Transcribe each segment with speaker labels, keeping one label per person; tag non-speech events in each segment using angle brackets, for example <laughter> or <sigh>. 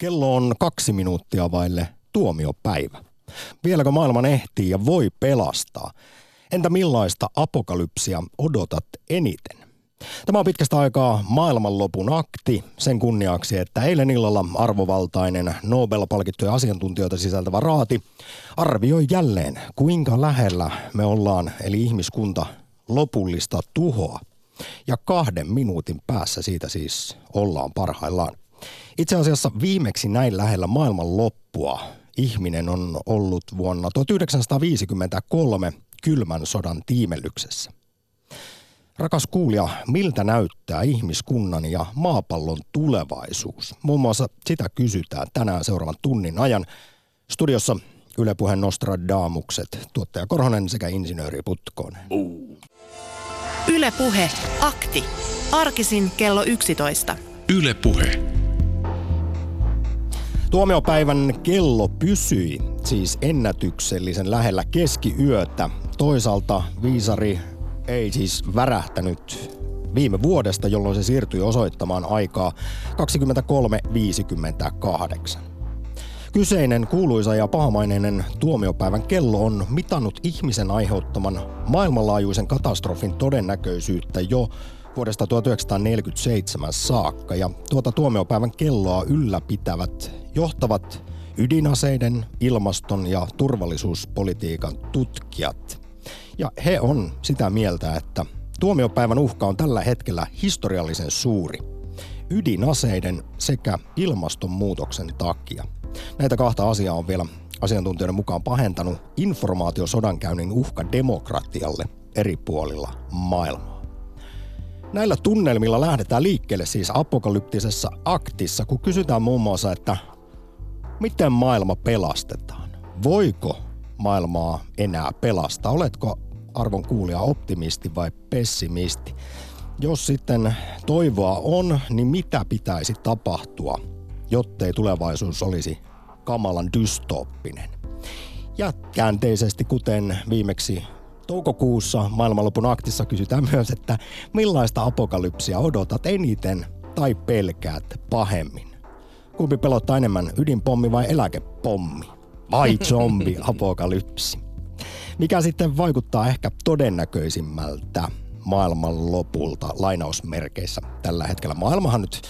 Speaker 1: Kello on kaksi minuuttia vaille tuomiopäivä. Vieläkö maailman ehtii ja voi pelastaa? Entä millaista apokalypsia odotat eniten? Tämä on pitkästä aikaa maailmanlopun akti sen kunniaksi, että eilen illalla arvovaltainen Nobel-palkittuja asiantuntijoita sisältävä raati arvioi jälleen, kuinka lähellä me ollaan, eli ihmiskunta, lopullista tuhoa. Ja kahden minuutin päässä siitä siis ollaan parhaillaan. Itse asiassa viimeksi näin lähellä maailman loppua ihminen on ollut vuonna 1953 kylmän sodan tiimellyksessä. Rakas kuulija, miltä näyttää ihmiskunnan ja maapallon tulevaisuus? Muun muassa sitä kysytään tänään seuraavan tunnin ajan. Studiossa Yle Puheen Nostradaamukset, tuottaja Korhonen sekä insinööri Putkonen.
Speaker 2: Yle Puhe, akti. Arkisin kello 11.
Speaker 3: Yle Puhe.
Speaker 1: Tuomiopäivän kello pysyi siis ennätyksellisen lähellä keskiyötä. Toisaalta viisari ei siis värähtänyt viime vuodesta, jolloin se siirtyi osoittamaan aikaa 23.58. Kyseinen kuuluisa ja pahamaineinen tuomiopäivän kello on mitannut ihmisen aiheuttaman maailmanlaajuisen katastrofin todennäköisyyttä jo vuodesta 1947 saakka ja tuota tuomiopäivän kelloa ylläpitävät johtavat ydinaseiden, ilmaston ja turvallisuuspolitiikan tutkijat. Ja he on sitä mieltä, että tuomiopäivän uhka on tällä hetkellä historiallisen suuri ydinaseiden sekä ilmastonmuutoksen takia. Näitä kahta asiaa on vielä asiantuntijoiden mukaan pahentanut informaatiosodankäynnin uhka demokratialle eri puolilla maailmaa. Näillä tunnelmilla lähdetään liikkeelle siis apokalyptisessa aktissa, kun kysytään muun muassa, että miten maailma pelastetaan? Voiko maailmaa enää pelastaa? Oletko arvon kuulija optimisti vai pessimisti? Jos sitten toivoa on, niin mitä pitäisi tapahtua, jottei tulevaisuus olisi kamalan dystooppinen? Ja käänteisesti, kuten viimeksi toukokuussa maailmanlopun aktissa kysytään myös, että millaista apokalypsia odotat eniten tai pelkäät pahemmin? Kumpi pelottaa enemmän, ydinpommi vai eläkepommi? Vai <laughs> zombi apokalypsi? Mikä sitten vaikuttaa ehkä todennäköisimmältä maailman lopulta lainausmerkeissä tällä hetkellä? Maailmahan nyt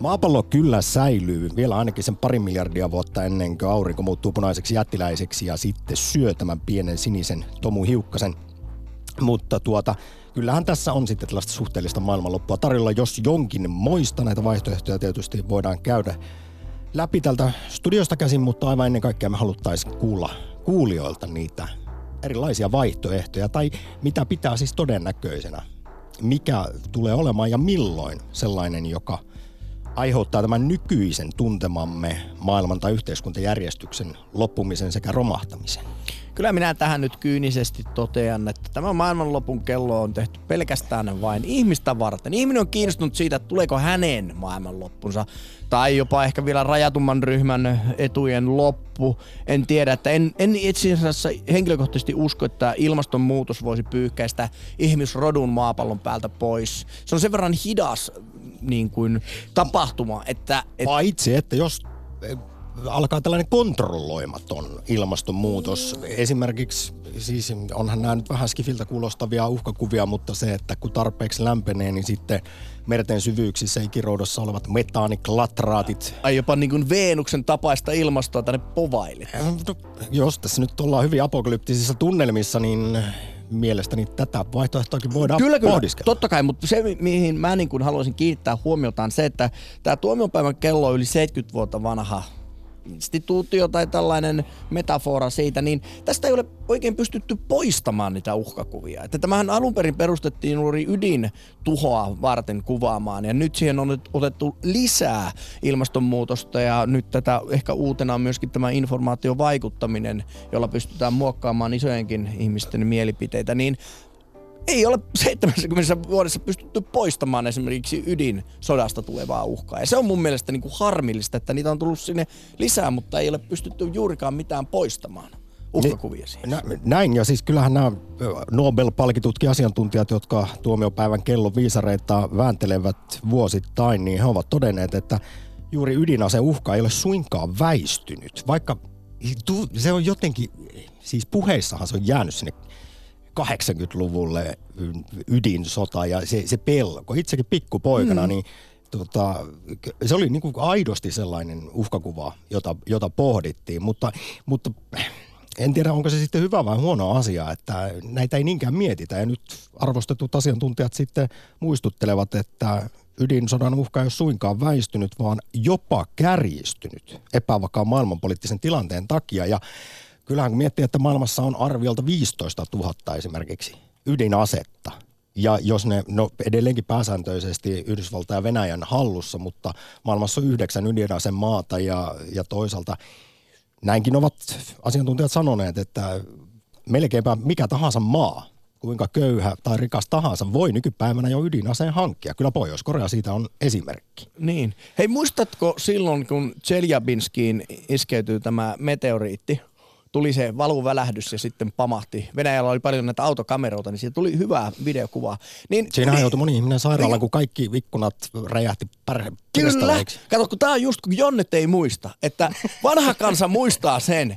Speaker 1: Maapallo kyllä säilyy vielä ainakin sen pari miljardia vuotta ennen kuin aurinko muuttuu punaiseksi jättiläiseksi ja sitten syö tämän pienen sinisen Tomu Hiukkasen. Mutta tuota, kyllähän tässä on sitten tällaista suhteellista maailmanloppua tarjolla, jos jonkin moista näitä vaihtoehtoja tietysti voidaan käydä läpi tältä studiosta käsin, mutta aivan ennen kaikkea me haluttaisiin kuulla kuulijoilta niitä erilaisia vaihtoehtoja tai mitä pitää siis todennäköisenä. Mikä tulee olemaan ja milloin sellainen, joka aiheuttaa tämän nykyisen tuntemamme maailman tai yhteiskuntajärjestyksen loppumisen sekä romahtamisen.
Speaker 4: Kyllä minä tähän nyt kyynisesti totean, että tämä maailmanlopun kello on tehty pelkästään vain ihmistä varten. Ihminen on kiinnostunut siitä, että tuleeko hänen maailmanloppunsa tai jopa ehkä vielä rajatumman ryhmän etujen loppu. En tiedä, että en, en itse asiassa henkilökohtaisesti usko, että ilmastonmuutos voisi pyyhkäistä ihmisrodun maapallon päältä pois. Se on sen verran hidas niin kuin, tapahtuma, että...
Speaker 1: Et... Paitsi, että jos alkaa tällainen kontrolloimaton ilmastonmuutos. Esimerkiksi, siis onhan nämä nyt vähän skifiltä kuulostavia uhkakuvia, mutta se, että kun tarpeeksi lämpenee, niin sitten merten syvyyksissä ikiroudossa olevat metaaniklatraatit.
Speaker 4: Ai jopa niin kuin Veenuksen tapaista ilmastoa tänne povaille.
Speaker 1: No, jos tässä nyt ollaan hyvin apokalyptisissa tunnelmissa, niin mielestäni tätä vaihtoehtoakin voidaan
Speaker 4: kyllä, kyllä,
Speaker 1: pohdiskella.
Speaker 4: totta kai, mutta se mihin mä niin kuin haluaisin kiinnittää huomiota on se, että tämä tuomiopäivän kello on yli 70 vuotta vanha instituutio tai tällainen metafora siitä, niin tästä ei ole oikein pystytty poistamaan niitä uhkakuvia. Että tämähän alun perin perustettiin juuri ydintuhoa varten kuvaamaan ja nyt siihen on otettu lisää ilmastonmuutosta ja nyt tätä ehkä uutena on myöskin tämä informaatiovaikuttaminen, jolla pystytään muokkaamaan isojenkin ihmisten mielipiteitä, niin ei ole 70 vuodessa pystytty poistamaan esimerkiksi ydinsodasta tulevaa uhkaa. Ja se on mun mielestä niin kuin harmillista, että niitä on tullut sinne lisää, mutta ei ole pystytty juurikaan mitään poistamaan uhkakuvia siihen. Nä,
Speaker 1: näin, ja siis kyllähän nämä Nobel-palkitutkin asiantuntijat, jotka tuomiopäivän kellon viisareita vääntelevät vuosittain, niin he ovat todenneet, että juuri ydinase uhka ei ole suinkaan väistynyt, vaikka se on jotenkin, siis puheissahan se on jäänyt sinne 80-luvulle ydinsota ja se, se pelko. Itsekin pikkupoikana, mm. niin tota, se oli niin kuin aidosti sellainen uhkakuva, jota, jota pohdittiin, mutta, mutta en tiedä, onko se sitten hyvä vai huono asia, että näitä ei niinkään mietitä. Ja nyt arvostetut asiantuntijat sitten muistuttelevat, että ydinsodan uhka ei ole suinkaan väistynyt, vaan jopa kärjistynyt epävakaan maailmanpoliittisen tilanteen takia. Ja kyllähän kun miettii, että maailmassa on arviolta 15 000 esimerkiksi ydinasetta, ja jos ne, no edelleenkin pääsääntöisesti Yhdysvaltain ja Venäjän hallussa, mutta maailmassa on yhdeksän ydinaseen maata ja, ja toisaalta näinkin ovat asiantuntijat sanoneet, että melkeinpä mikä tahansa maa, kuinka köyhä tai rikas tahansa, voi nykypäivänä jo ydinaseen hankkia. Kyllä Pohjois-Korea siitä on esimerkki.
Speaker 4: Niin. Hei, muistatko silloin, kun Chelyabinskiin iskeytyy tämä meteoriitti – tuli se valuvälähdys ja sitten pamahti. Venäjällä oli paljon näitä autokameroita, niin siitä tuli hyvää videokuvaa. Niin,
Speaker 1: Siinä
Speaker 4: niin,
Speaker 1: joutui moni ihminen sairaalaan, niin, kun kaikki ikkunat räjähti pär,
Speaker 4: Kyllä. Kato, kun tämä on just, kun Jonnet ei muista, että vanha kansa muistaa sen,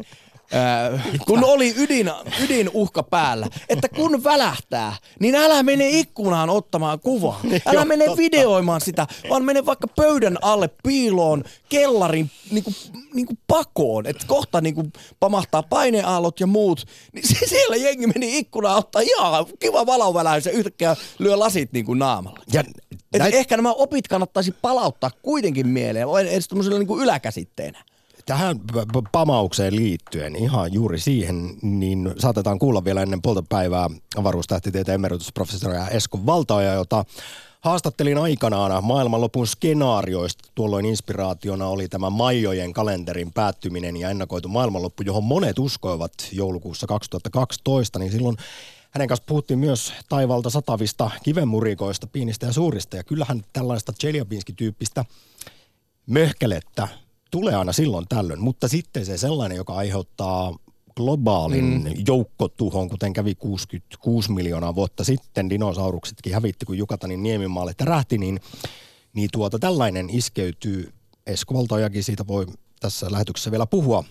Speaker 4: kun oli ydin, ydinuhka päällä, että kun välähtää, niin älä mene ikkunaan ottamaan kuvaa. Älä mene videoimaan sitä, vaan mene vaikka pöydän alle piiloon, kellarin niin kuin, niin kuin pakoon. Että kohta niin kuin pamahtaa paineaallot ja muut. Niin <laughs> siellä jengi meni ikkunaan ottaa ihan kiva valoväläys ja yhtäkkiä lyö lasit niin kuin naamalla. Ja näin... Ehkä nämä opit kannattaisi palauttaa kuitenkin mieleen, edes tämmöisellä niin kuin yläkäsitteenä
Speaker 1: tähän pamaukseen liittyen, ihan juuri siihen, niin saatetaan kuulla vielä ennen puolta päivää avaruustähtitieteen emeritusprofessori Esko Valtaoja, jota Haastattelin aikanaan maailmanlopun skenaarioista. Tuolloin inspiraationa oli tämä Maijojen kalenterin päättyminen ja ennakoitu maailmanloppu, johon monet uskoivat joulukuussa 2012. Niin silloin hänen kanssa puhuttiin myös taivalta satavista kivenmurikoista, pienistä ja suurista. Ja kyllähän tällaista Chelyabinski-tyyppistä möhkelettä tulee aina silloin tällöin, mutta sitten se sellainen, joka aiheuttaa globaalin mm. joukkotuhon, kuten kävi 66 miljoonaa vuotta sitten, dinosauruksetkin hävitti, kun Jukatanin niemimaalle tärähti, niin, niin tuota, tällainen iskeytyy, Esko Valtojakin siitä voi tässä lähetyksessä vielä puhua,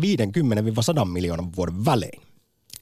Speaker 1: 50-100 miljoonan vuoden välein.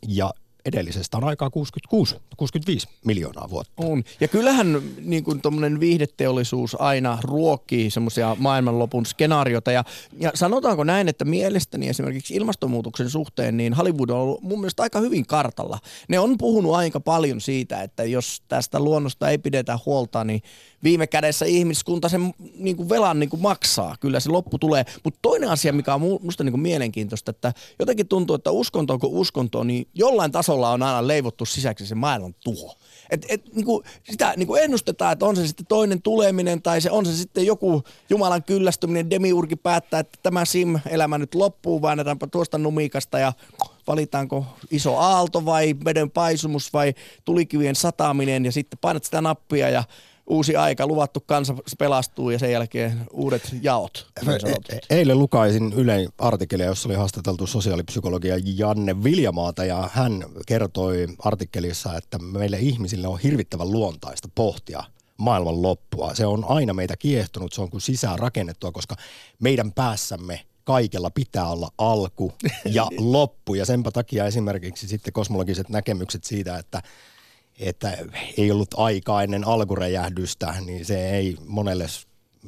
Speaker 1: Ja edellisestä on aikaa 66, 65 miljoonaa vuotta.
Speaker 4: On. Ja kyllähän niin kuin viihdeteollisuus aina ruokkii semmoisia maailmanlopun skenaariota. Ja, ja sanotaanko näin, että mielestäni esimerkiksi ilmastonmuutoksen suhteen, niin Hollywood on ollut mun mielestä aika hyvin kartalla. Ne on puhunut aika paljon siitä, että jos tästä luonnosta ei pidetä huolta, niin viime kädessä ihmiskunta sen niin kuin velan niin kuin maksaa. Kyllä se loppu tulee. Mutta toinen asia, mikä on musta niin kuin mielenkiintoista, että jotenkin tuntuu, että uskonto kuin uskonto, niin jollain tasolla on aina leivottu sisäksi se maailman tuho. Et, et, niin kuin sitä niin kuin ennustetaan, että on se sitten toinen tuleminen tai se on se sitten joku Jumalan kyllästyminen, demiurgi päättää, että tämä sim-elämä nyt loppuu, väännetaanpa tuosta numikasta ja valitaanko iso aalto vai veden paisumus vai tulikivien sataminen ja sitten painat sitä nappia ja uusi aika, luvattu kansa pelastuu ja sen jälkeen uudet jaot.
Speaker 1: E- e- eilen lukaisin Ylen artikkelia, jossa oli haastateltu sosiaalipsykologia Janne Viljamaata ja hän kertoi artikkelissa, että meille ihmisille on hirvittävän luontaista pohtia maailman loppua. Se on aina meitä kiehtonut, se on kuin sisään rakennettua, koska meidän päässämme kaikella pitää olla alku ja <laughs> loppu. Ja senpä takia esimerkiksi sitten kosmologiset näkemykset siitä, että että ei ollut aikaa ennen alkuräjähdystä, niin se ei monelle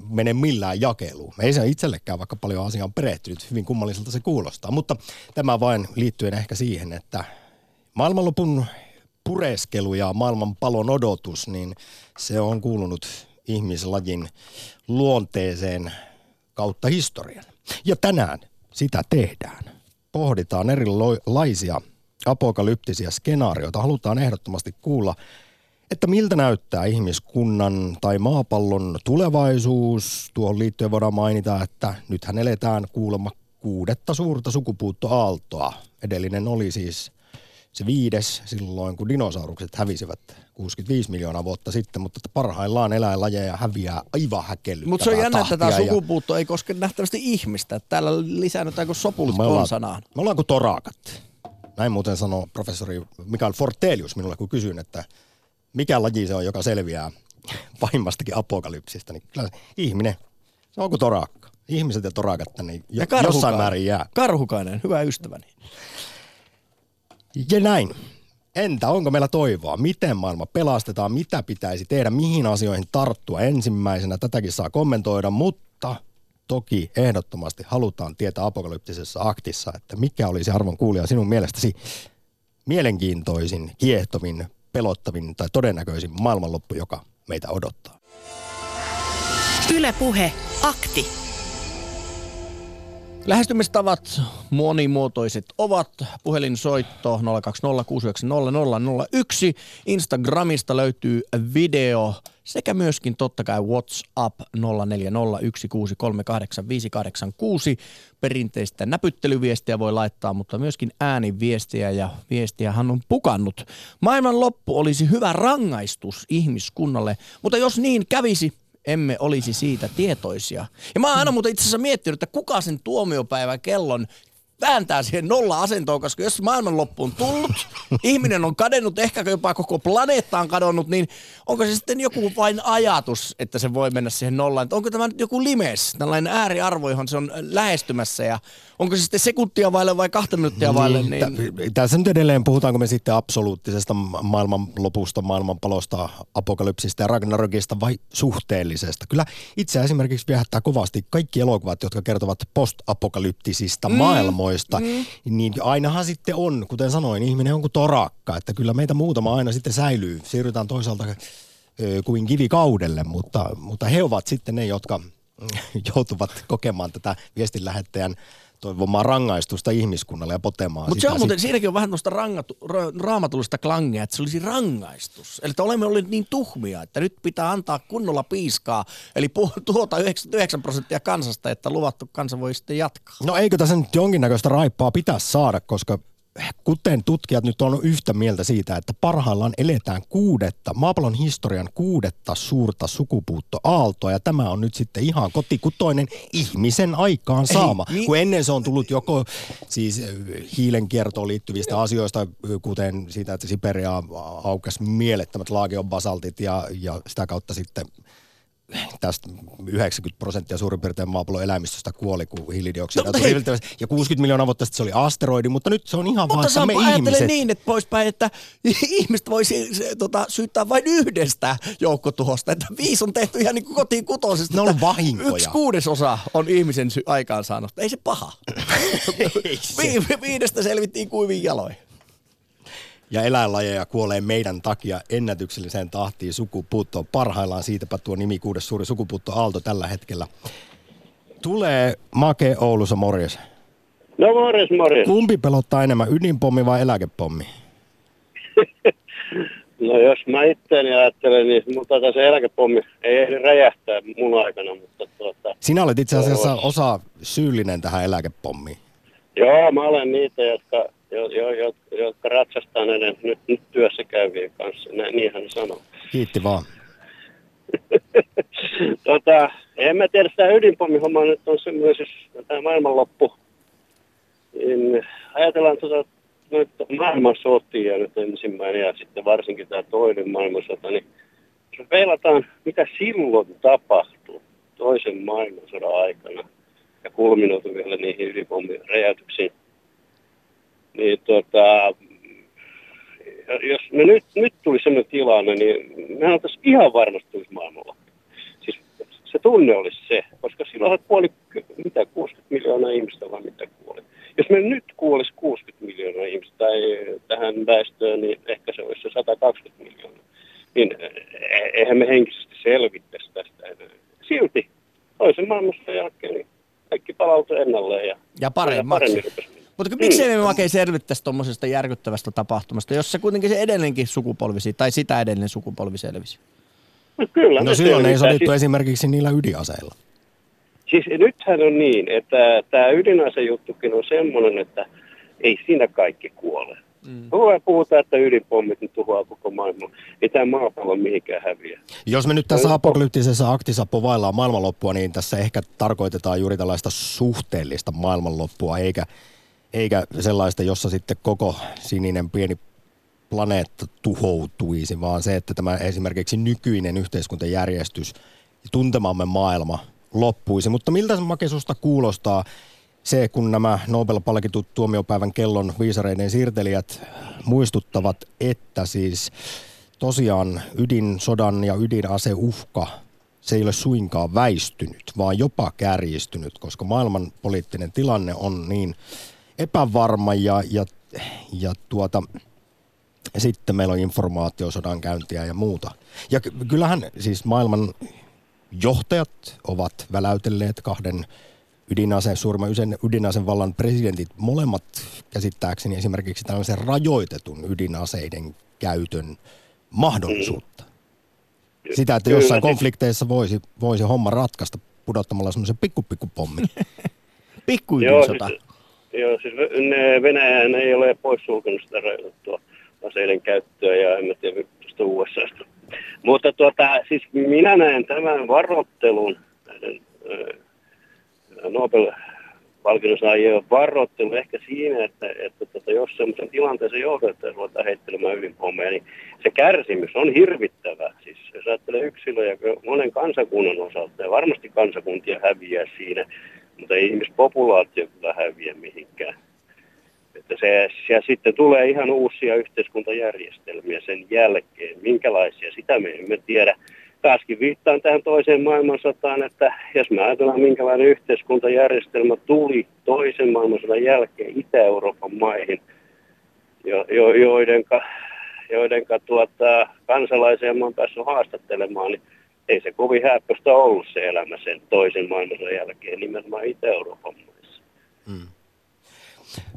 Speaker 1: mene millään jakeluun. Ei se itsellekään, vaikka paljon asiaan perehtynyt, hyvin kummalliselta se kuulostaa. Mutta tämä vain liittyen ehkä siihen, että maailmanlopun pureskelu ja maailmanpalon odotus, niin se on kuulunut ihmislajin luonteeseen kautta historian. Ja tänään sitä tehdään. Pohditaan erilaisia apokalyptisia skenaarioita, halutaan ehdottomasti kuulla, että miltä näyttää ihmiskunnan tai maapallon tulevaisuus. Tuohon liittyen voidaan mainita, että nythän eletään kuulemma kuudetta suurta sukupuuttoaaltoa. Edellinen oli siis se viides silloin, kun dinosaurukset hävisivät 65 miljoonaa vuotta sitten, mutta parhaillaan eläinlajeja häviää aivan häkellyttävää
Speaker 4: Mutta se on jännä, että tämä sukupuutto ei koske nähtävästi ihmistä. Täällä lisäännytään kuin sopulit me ollaan,
Speaker 1: me ollaan kuin torakat. Näin muuten sanoi professori Mikael Fortelius minulle, kun kysyin, että mikä laji se on, joka selviää <laughs> pahimmastakin apokalypsista, niin kyllä ihminen Se on kuin torakka. Ihmiset ja torakat tänne jo,
Speaker 4: Ja
Speaker 1: jossain määrin jää.
Speaker 4: Karhukainen, hyvä ystäväni.
Speaker 1: Ja näin. Entä onko meillä toivoa? Miten maailma pelastetaan? Mitä pitäisi tehdä? Mihin asioihin tarttua ensimmäisenä? Tätäkin saa kommentoida, mutta toki ehdottomasti halutaan tietää apokalyptisessa aktissa, että mikä olisi arvon kuulija sinun mielestäsi mielenkiintoisin, kiehtovin, pelottavin tai todennäköisin maailmanloppu, joka meitä odottaa.
Speaker 2: Ylepuhe akti.
Speaker 4: Lähestymistavat monimuotoiset ovat puhelinsoitto 020690001. Instagramista löytyy video sekä myöskin totta kai WhatsApp 0401638586. Perinteistä näpyttelyviestiä voi laittaa, mutta myöskin ääniviestiä ja viestiähän on pukannut. Maailman loppu olisi hyvä rangaistus ihmiskunnalle, mutta jos niin kävisi, emme olisi siitä tietoisia. Ja mä oon aina muuten itse asiassa miettinyt, että kuka sen tuomiopäivän kellon vääntää siihen nolla-asentoon, koska jos maailmanloppu on tullut, <laughs> ihminen on kadennut, ehkä jopa koko planeetta on kadonnut, niin onko se sitten joku vain ajatus, että se voi mennä siihen nollaan? Että onko tämä nyt joku limes, tällainen ääriarvo, johon se on lähestymässä ja onko se sitten sekuntia vaille vai kahta minuuttia vaille? Niin,
Speaker 1: tä- Tässä nyt edelleen puhutaanko me sitten absoluuttisesta ma- maailmanlopusta, maailmanpalosta, apokalypsista ja Ragnarokista vai suhteellisesta. Kyllä itse esimerkiksi viehättää kovasti kaikki elokuvat, jotka kertovat postapokalyptisista mm, maailmoista, mm. niin ainahan sitten on, kuten sanoin, ihminen on kuin torakka, että kyllä meitä muutama aina sitten säilyy. Siirrytään toisaalta kuin kivikaudelle, mutta, mutta he ovat sitten ne, jotka <laughs> joutuvat kokemaan tätä viestin lähettäjän toivomaa rangaistusta ihmiskunnalle ja potemaan
Speaker 4: Mutta se on muuten, siinäkin on vähän tuosta rangatu, ra, raamatullista klangia, että se olisi rangaistus. Eli että olemme olleet niin tuhmia, että nyt pitää antaa kunnolla piiskaa, eli <laughs> tuota 99 prosenttia kansasta, että luvattu kansa voi sitten jatkaa.
Speaker 1: No eikö tässä nyt jonkinnäköistä raippaa pitäisi saada, koska kuten tutkijat nyt on yhtä mieltä siitä, että parhaillaan eletään kuudetta, maapallon historian kuudetta suurta sukupuuttoaaltoa, ja tämä on nyt sitten ihan kotikutoinen ihmisen aikaan saama.
Speaker 4: niin-
Speaker 1: Kun ennen se on tullut joko siis ö, hiilen kiertoon liittyvistä asioista, kuten siitä, että Siberia aukesi mielettömät laagionbasaltit ja, ja sitä kautta sitten tästä 90 prosenttia suurin piirtein maapallon eläimistöstä kuoli, kun hiilidioksidia
Speaker 4: No,
Speaker 1: tuli
Speaker 4: hei.
Speaker 1: Ja 60 miljoonaa vuotta sitten se oli asteroidi, mutta nyt se on ihan vaan,
Speaker 4: Mutta
Speaker 1: että me ihmiset...
Speaker 4: niin, että poispäin, että <laughs> ihmiset voisi se, tota, syyttää vain yhdestä joukkotuhosta, että viisi on tehty ihan niin kuin kotiin kutosesta.
Speaker 1: Ne on vahinkoja.
Speaker 4: Yksi kuudesosa on ihmisen sy- aikaansaannosta. Ei se paha. <laughs>
Speaker 1: Ei se.
Speaker 4: Vi- viidestä selvittiin kuivin jaloin.
Speaker 1: Ja eläinlajeja kuolee meidän takia ennätykselliseen tahtiin sukupuuttoon. Parhaillaan siitäpä tuo nimi kuudes suuri sukupuuttoaalto tällä hetkellä. Tulee Make Oulussa morjes.
Speaker 3: No morjes, morjes.
Speaker 1: Kumpi pelottaa enemmän, ydinpommi vai eläkepommi? <laughs>
Speaker 3: No jos mä itteeni ajattelen, niin mun taitaa se eläkepommi ei ehdi räjähtää mun aikana, mutta tuota,
Speaker 1: Sinä olet itse asiassa osa syyllinen tähän eläkepommiin.
Speaker 3: joo, mä olen niitä, jotka, jo, jo, jo, jotka ratsastaa näiden nyt, nyt työssä käyvien kanssa, Nä, niinhän ne sanoo.
Speaker 1: Kiitti vaan. <laughs>
Speaker 3: tota, en mä tiedä, tämä ydinpommihomma nyt on semmoinen, siis tämä maailmanloppu, niin ajatellaan tuota, nyt maailmansotia nyt ensimmäinen ja sitten varsinkin tämä toinen maailmansota, niin jos peilataan, mitä silloin tapahtui toisen maailmansodan aikana ja kulminoitu vielä niihin ydinpommin räjäytyksiin, niin tota, jos me nyt, nyt tuli sellainen tilanne, niin mehän oltaisiin ihan varmasti tulisi maailmanloppu. Siis se tunne olisi se, koska silloinhan kuoli, mitä, 60 miljoonaa ihmistä vai mitä kuoli. Jos me nyt kuolisi 60 miljoonaa ihmistä tai tähän väestöön, niin ehkä se olisi se 120 miljoonaa. Niin e- eihän me henkisesti selvittäisi tästä enää. Silti toisen maailmansodan jälkeen niin kaikki palautui ennalleen ja
Speaker 4: Ja paremmaksi.
Speaker 3: paremmin.
Speaker 4: Mutta miksei
Speaker 3: Mm.
Speaker 4: me makei selvittäisi tuommoisesta järkyttävästä tapahtumasta, jos se kuitenkin se edellinenkin sukupolvisi, tai sitä edellinen sukupolvi selvisi.
Speaker 3: No, kyllä.
Speaker 1: No silloin ei sodittu
Speaker 3: Siis-
Speaker 1: esimerkiksi niillä ydinaseilla.
Speaker 3: Siis nythän on niin, että tämä ydinasejuttukin on semmoinen, että ei siinä kaikki kuole. Mm. Puhutaan, että ydinpommit nyt tuhoaa koko maailman. Ei tämä maapallo mihinkään häviä.
Speaker 1: Jos me nyt tässä apokalyptisessa aktissa povaillaan maailmanloppua, niin tässä ehkä tarkoitetaan juuri tällaista suhteellista maailmanloppua, eikä, eikä sellaista, jossa sitten koko sininen pieni planeetta tuhoutuisi, vaan se, että tämä esimerkiksi nykyinen yhteiskuntajärjestys, tuntemamme maailma loppuisi. Mutta miltä se makesusta kuulostaa se, kun nämä Nobel-palkitut tuomiopäivän kellon viisareiden siirtelijät muistuttavat, että siis tosiaan ydinsodan ja ydinaseuhka se ei ole suinkaan väistynyt, vaan jopa kärjistynyt, koska maailman poliittinen tilanne on niin epävarma ja, ja, ja tuota, sitten meillä on informaatiosodan käyntiä ja muuta. Ja kyllähän siis maailman johtajat ovat väläytelleet kahden ydinaseen, suurimman ydinaseen vallan presidentit, molemmat käsittääkseni esimerkiksi tällaisen rajoitetun ydinaseiden käytön mahdollisuutta. Sitä, että jossain Kyllä, konflikteissa voisi, voisi homma ratkaista pudottamalla semmoisen pikkupikkupommin. <laughs>
Speaker 4: Pikku ydinsota.
Speaker 3: Joo, siis, joo, siis Venäjä ei ole poissulkenut sitä rajoitettua aseiden käyttöä ja en tiedä tuosta USAsta. Mutta tuota, siis minä näen tämän varoittelun näiden Nobel palkinnonsaajien varoittelu ehkä siinä, että, että tota, jos semmoisen tilanteeseen joudutaan, ruvetaan heittelemään ydinpommeja, niin se kärsimys on hirvittävä. Siis jos ajattelee yksilöjä monen kansakunnan osalta, ja varmasti kansakuntia häviää siinä, mutta ei ihmispopulaatio kyllä häviä mihinkään. Että se, ja sitten tulee ihan uusia yhteiskuntajärjestelmiä sen jälkeen. Minkälaisia, sitä me emme tiedä. Taaskin viittaan tähän toiseen maailmansotaan, että jos me ajatellaan minkälainen yhteiskuntajärjestelmä tuli toisen maailmansodan jälkeen Itä-Euroopan maihin, jo, jo, joidenka, joidenka tuota, kansalaisia mä oon päässyt haastattelemaan, niin ei se kovin häppöstä ollut se elämä sen toisen maailmansodan jälkeen nimenomaan Itä-Euroopan maissa. Hmm.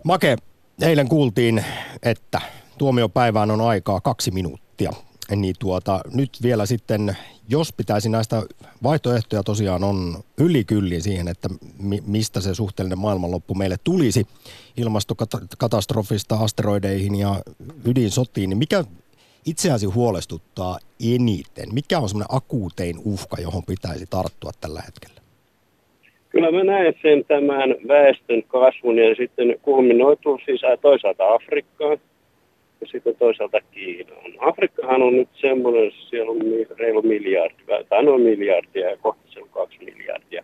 Speaker 1: Make, eilen kuultiin, että tuomiopäivään on aikaa kaksi minuuttia. Niin tuota, nyt vielä sitten, jos pitäisi näistä vaihtoehtoja tosiaan on ylikyllin siihen, että mi- mistä se suhteellinen maailmanloppu meille tulisi ilmastokatastrofista asteroideihin ja ydinsotiin, niin mikä itseäsi huolestuttaa eniten? Mikä on semmoinen akuutein uhka, johon pitäisi tarttua tällä hetkellä?
Speaker 3: Kyllä mä näen sen tämän väestön kasvun ja sitten kulminoituu siis toisaalta Afrikkaan ja sitten toisaalta Kiinaan. Afrikkahan on nyt semmoinen, siellä on reilu miljardi, tai noin miljardia ja kohta se on kaksi miljardia.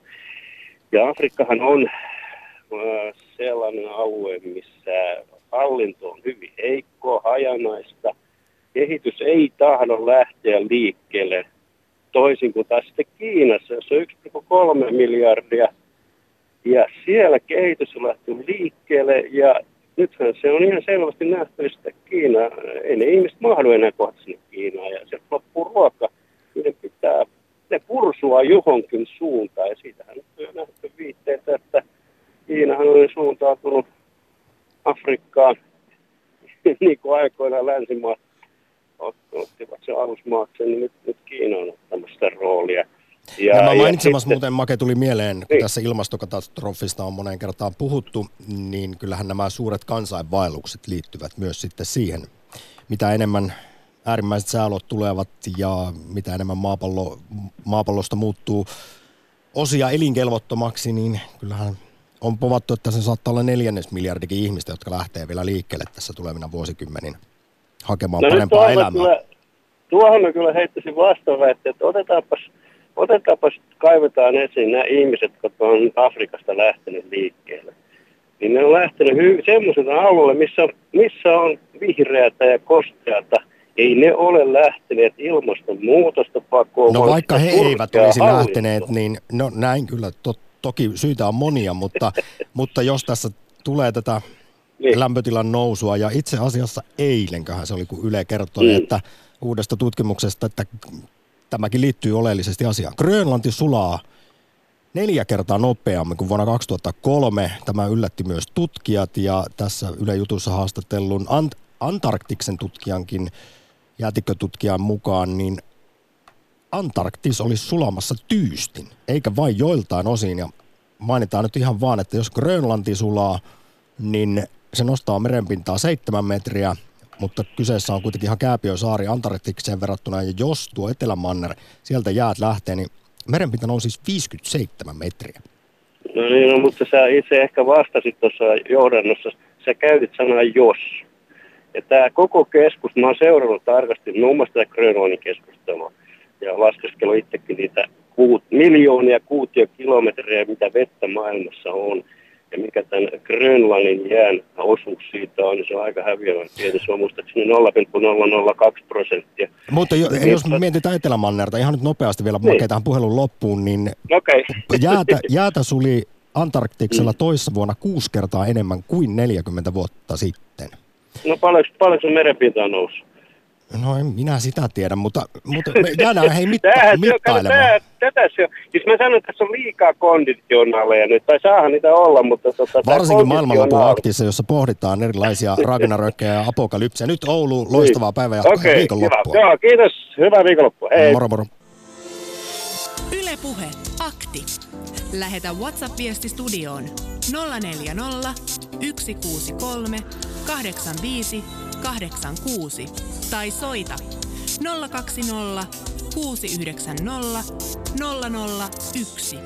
Speaker 3: Ja Afrikkahan on äh, sellainen alue, missä hallinto on hyvin heikkoa, hajanaista. Kehitys ei tahdo lähteä liikkeelle toisin kuin taas sitten Kiinassa, jossa on 1,3 miljardia. Ja siellä kehitys on lähtenyt liikkeelle ja nythän se on ihan selvästi nähtävissä, että Kiina, ei ne ihmiset mahdu enää kohta sinne Kiinaan ja se loppuu ruoka. Niiden pitää ne pursua johonkin suuntaan ja siitähän on nähty viitteitä, että Kiinahan on suuntautunut Afrikkaan <laughs> niin kuin aikoinaan länsimaat ottivat se alusmaaksi, niin nyt, nyt Kiina on ottamassa sitä roolia.
Speaker 1: Ja, Nämä mainitsemassa sitten, muuten Make tuli mieleen, kun niin. tässä ilmastokatastrofista on moneen kertaan puhuttu, niin kyllähän nämä suuret kansainvaellukset liittyvät myös sitten siihen, mitä enemmän äärimmäiset sääolot tulevat ja mitä enemmän maapallo, maapallosta muuttuu osia elinkelvottomaksi, niin kyllähän on povattu, että se saattaa olla neljännes miljardikin ihmistä, jotka lähtee vielä liikkeelle tässä tulevina vuosikymmenin hakemaan no parempaa elämää. Kyllä,
Speaker 3: tuohon mä kyllä heittäisin vastaväitteen, että otetaanpas otetaanpa, kaivetaan esiin nämä ihmiset, jotka on Afrikasta lähtenyt liikkeelle. Niin ne on lähtenyt hy- semmoiselle alueelle, missä, missä on vihreätä ja kosteata. Ei ne ole lähteneet ilmastonmuutosta pakoon.
Speaker 1: No vaikka he eivät olisi hallinto. lähteneet, niin no näin kyllä, to, toki syitä on monia, mutta, mutta jos tässä tulee tätä niin. lämpötilan nousua, ja itse asiassa eilenköhän se oli, kun Yle kertoi, mm. että uudesta tutkimuksesta, että tämäkin liittyy oleellisesti asiaan. Grönlanti sulaa neljä kertaa nopeammin kuin vuonna 2003. Tämä yllätti myös tutkijat ja tässä Yle Jutussa haastatellun Ant- Antarktiksen tutkijankin jäätikkötutkijan mukaan, niin Antarktis olisi sulamassa tyystin, eikä vain joiltain osin. Ja mainitaan nyt ihan vaan, että jos Grönlanti sulaa, niin se nostaa merenpintaa seitsemän metriä – mutta kyseessä on kuitenkin ihan Kääpiösaari Antarktikseen verrattuna, ja jos tuo Etelämanner sieltä jäät lähtee, niin merenpinta on siis 57 metriä.
Speaker 3: No niin, no, mutta sä itse ehkä vastasit tuossa johdannossa, sä käytit sanaa jos. Ja tämä koko keskus, mä oon seurannut tarkasti muun muassa tätä Grönlannin keskustelua ja laskeskellut itsekin niitä kuut, miljoonia kuutiokilometrejä, mitä vettä maailmassa on. Ja mikä tämän Grönlannin jään osuus siitä on, niin se on aika häviävän pieni. Se on muistaakseni 0,002 prosenttia.
Speaker 1: Mutta jo,
Speaker 3: Ja
Speaker 1: jos
Speaker 3: niin-
Speaker 1: mietitään Etelämannerta, ihan nyt nopeasti vielä,
Speaker 3: Niin.
Speaker 1: niin. tähän puhelun loppuun, niin
Speaker 3: Okei.
Speaker 1: jäätä, <laughs> jäätä suli Antarktiksella toissa vuonna kuusi kertaa enemmän kuin 40 vuotta sitten.
Speaker 3: No paljon, paljon se merenpinta on noussut?
Speaker 1: No en minä sitä tiedä, mutta, mutta me <laughs> jäädään hei mitta,
Speaker 3: Tämähän se on, kato,
Speaker 1: mittailemaan.
Speaker 3: tää, tätä se on. Siis mä sanon, että tässä on liikaa konditionaaleja nyt, tai saahan niitä olla, mutta tota,
Speaker 1: Varsinkin maailmanlopun
Speaker 3: konditionaali-
Speaker 1: aktissa, jossa pohditaan erilaisia <laughs> Ragnarökkejä ja apokalypsia. Nyt Oulu, loistavaa päivää ja
Speaker 3: Niin. Okei,
Speaker 1: viikonloppua.
Speaker 3: Hyvä. Joo, kiitos. Hyvää viikonloppua. Hei.
Speaker 1: Moro moro.
Speaker 2: Yle Puhe. Akti. Lähetä WhatsApp-viesti studioon 040 163 85 86 tai soita 020 690 001.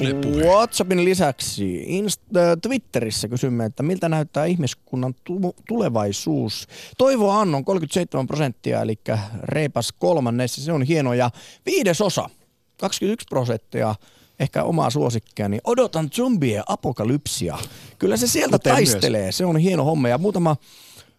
Speaker 5: Yle Puhe.
Speaker 4: WhatsAppin lisäksi Inst- äh, Twitterissä kysymme, että miltä näyttää ihmiskunnan tu- tulevaisuus. Toivo Annon 37 prosenttia, eli reipas kolmannessa, se on hieno. Ja viides osa, 21 prosenttia, ehkä omaa suosikkia, niin odotan zombie apokalypsia. Kyllä se sieltä
Speaker 1: Kuten myös.
Speaker 4: taistelee, se on hieno homma. Ja muutama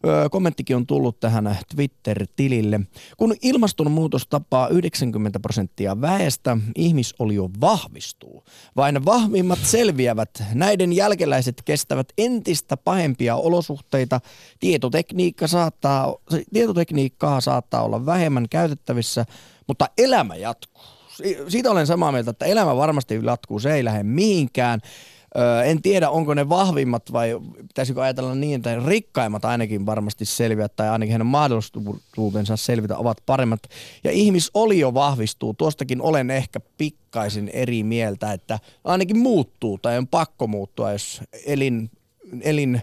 Speaker 4: Ö, kommenttikin on tullut tähän Twitter-tilille. Kun ilmastonmuutos tapaa 90 prosenttia väestä, ihmisolio vahvistuu. Vain vahvimmat selviävät. Näiden jälkeläiset kestävät entistä pahempia olosuhteita. Tietotekniikka saattaa, tietotekniikkaa saattaa olla vähemmän käytettävissä, mutta elämä jatkuu. Si- Siitä olen samaa mieltä, että elämä varmasti jatkuu, se ei lähde mihinkään. Öö, en tiedä, onko ne vahvimmat vai pitäisikö ajatella niin, että rikkaimmat ainakin varmasti selviät tai ainakin heidän mahdollisuutensa selvitä ovat paremmat. Ja ihmisolio vahvistuu. Tuostakin olen ehkä pikkaisin eri mieltä, että ainakin muuttuu tai on pakko muuttua, jos elin, elin,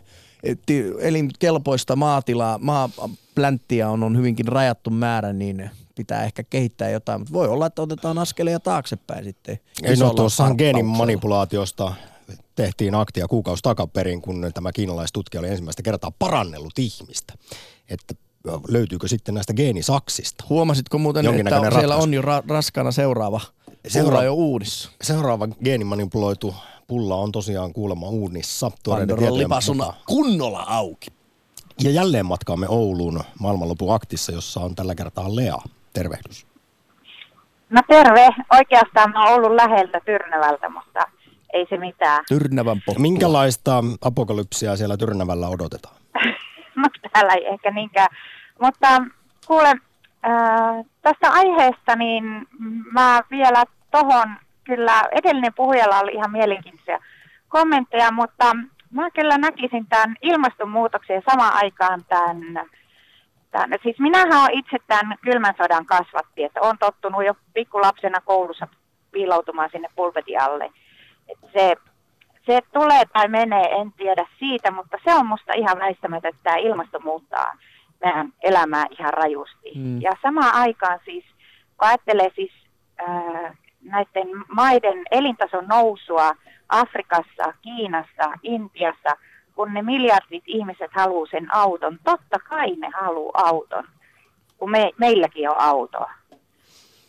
Speaker 4: elinkelpoista maatilaa, maaplänttiä on, on hyvinkin rajattu määrä, niin pitää ehkä kehittää jotain, mutta voi olla, että otetaan askelia taaksepäin sitten.
Speaker 1: Ei no
Speaker 4: isolla
Speaker 1: tuossahan
Speaker 4: harppauksella.
Speaker 1: geenimanipulaatiosta tehtiin aktia kuukausi takaperin, kun tämä kiinalaistutkija oli ensimmäistä kertaa parannellut ihmistä. Että löytyykö sitten näistä geenisaksista?
Speaker 4: Huomasitko muuten, että
Speaker 1: Jonkinnäköinen
Speaker 4: siellä
Speaker 1: ratkaisu.
Speaker 4: on jo ra- raskaana seuraava?
Speaker 1: Seuraava-
Speaker 4: jo uudissa.
Speaker 1: Seuraava geenimanipuloitu pulla on tosiaan kuulemma uunissa.
Speaker 4: Pandoran
Speaker 1: tietojen
Speaker 4: lipas on
Speaker 1: mukaan.
Speaker 4: kunnolla auki.
Speaker 1: Ja jälleen matkaamme Ouluun maailmanlopun aktissa, jossa on tällä kertaa Lea. Tervehdys.
Speaker 6: No terve. Oikeastaan mä oon ollut läheltä Tyrnävältä, mutta ei se mitään.
Speaker 4: Tyrnävän pottua.
Speaker 1: Minkälaista apokalypsia siellä Tyrnävällä odotetaan? <laughs>
Speaker 6: No täällä ei ehkä niinkään. Mutta kuule, äh, tästä aiheesta niin mä vielä tohon, kyllä edellinen puhujalla oli ihan mielenkiintoisia kommentteja, mutta mä kyllä näkisin tämän ilmastonmuutoksen samaan aikaan tämän, tämän siis minähän olen itse tämän kylmän sodan kasvatti, että olen tottunut jo pikkulapsena koulussa piiloutumaan sinne pulpetin alle. Et se, se tulee tai menee, en tiedä siitä, mutta se on musta ihan väistämätöntä, että tämä ilmasto muuttaa meidän elämää ihan rajusti.
Speaker 4: Mm.
Speaker 6: Ja samaan aikaan siis, kun ajattelee siis ää, näiden maiden elintason nousua Afrikassa, Kiinassa, Intiassa, kun ne miljardit ihmiset haluaa sen auton, totta kai ne haluaa auton, kun me, meilläkin on auto.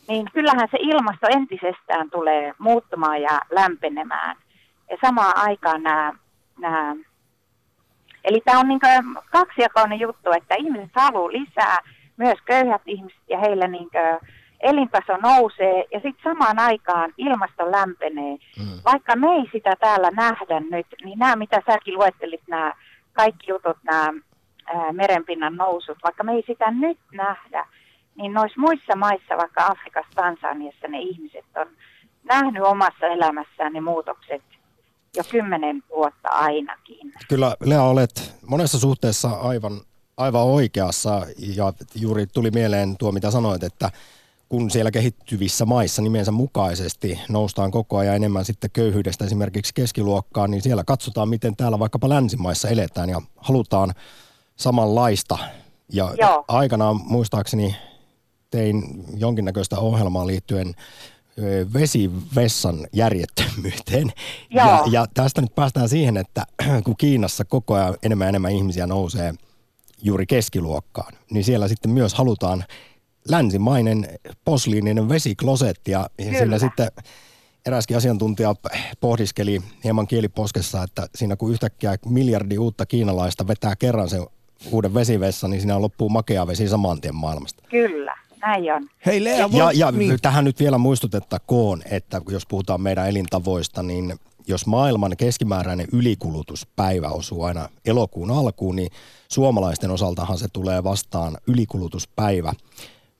Speaker 6: Niin kyllähän se ilmasto entisestään tulee muuttumaan ja lämpenemään. Ja samaan aikaan nämä, nämä Eli tämä on niin kaksijakoinen juttu, että ihmiset haluaa lisää, myös köyhät ihmiset ja heillä niin elintaso nousee ja sitten samaan aikaan ilmasto lämpenee.
Speaker 1: Mm.
Speaker 6: Vaikka me ei sitä täällä nähdä nyt, niin nämä mitä säkin luettelit, nämä kaikki jutut, nämä ää, merenpinnan nousut, vaikka me ei sitä nyt nähdä, niin noissa muissa maissa, vaikka Afrikassa, Tansaniassa, ne ihmiset on nähnyt omassa elämässään ne muutokset jo kymmenen vuotta ainakin.
Speaker 1: Kyllä Lea olet monessa suhteessa aivan, aivan oikeassa ja juuri tuli mieleen tuo mitä sanoit, että kun siellä kehittyvissä maissa nimensä mukaisesti noustaan koko ajan enemmän sitten köyhyydestä esimerkiksi keskiluokkaan, niin siellä katsotaan, miten täällä vaikkapa länsimaissa eletään ja halutaan samanlaista. Ja
Speaker 6: Joo.
Speaker 1: aikanaan muistaakseni tein jonkinnäköistä ohjelmaa liittyen vesivessan järjettömyyteen. Ja, ja tästä nyt päästään siihen, että <clears throat> kun Kiinassa koko ajan enemmän ja enemmän ihmisiä nousee juuri keskiluokkaan, niin siellä sitten myös halutaan länsimainen posliininen vesiklosetti ja
Speaker 6: Kyllä.
Speaker 1: siinä sitten eräskin asiantuntija pohdiskeli hieman kieliposkessa, että siinä kun yhtäkkiä miljardi uutta kiinalaista vetää kerran sen uuden vesivessa, niin siinä loppuu makea vesi saman tien maailmasta.
Speaker 6: Kyllä, näin on.
Speaker 4: Hei Lea,
Speaker 1: Ja, ja
Speaker 4: niin.
Speaker 1: tähän nyt vielä muistutettakoon, että jos puhutaan meidän elintavoista, niin jos maailman keskimääräinen ylikulutuspäivä osuu aina elokuun alkuun, niin suomalaisten osaltahan se tulee vastaan ylikulutuspäivä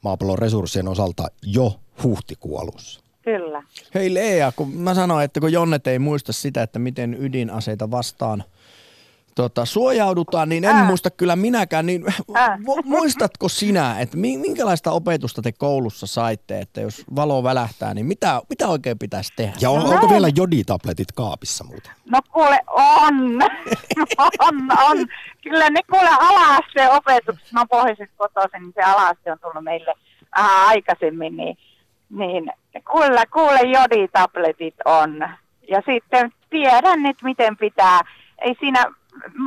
Speaker 1: maapallon resurssien osalta jo huhtikuun alussa.
Speaker 6: Kyllä.
Speaker 4: Hei Lea, kun mä sanoin, että kun Jonnet ei muista sitä, että miten ydinaseita vastaan tota, suojaudutaan, niin en
Speaker 6: Ää.
Speaker 4: muista kyllä minäkään. Niin,
Speaker 6: Ää. <laughs>
Speaker 4: muistatko sinä, että mi- minkälaista opetusta te koulussa saitte, että jos valo välähtää, niin mitä, mitä oikein pitäisi tehdä?
Speaker 1: Ja on,
Speaker 6: No
Speaker 1: onko vielä joditabletit kaapissa muuten?
Speaker 6: No kuule, on. <laughs> on, on. Kyllä ne kuule ala-asteen opetuksessa, mä oon pohjoisesta kotoisin, niin se ala-aste on tullut meille vähän aikaisemmin, niin, niin kyllä, kuule joditabletit on. Ja sitten tiedän nyt, miten pitää. Ei siinä,